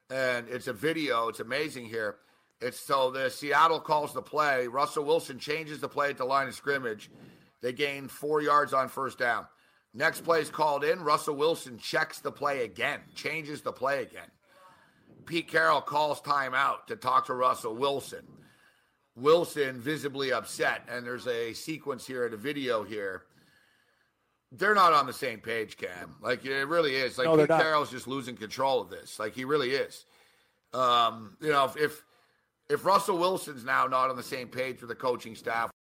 and it's a video. It's amazing here. It's so the Seattle calls the play. Russell Wilson changes the play at the line of scrimmage. They gain four yards on first down. Next play is called in. Russell Wilson checks the play again, changes the play again. Pete Carroll calls timeout to talk to Russell Wilson. Wilson visibly upset, and there's a sequence here in the video here they're not on the same page, Cam. Like it really is. Like no, Pete Carroll's just losing control of this. Like he really is. Um, you know, if, if if Russell Wilson's now not on the same page with the coaching staff,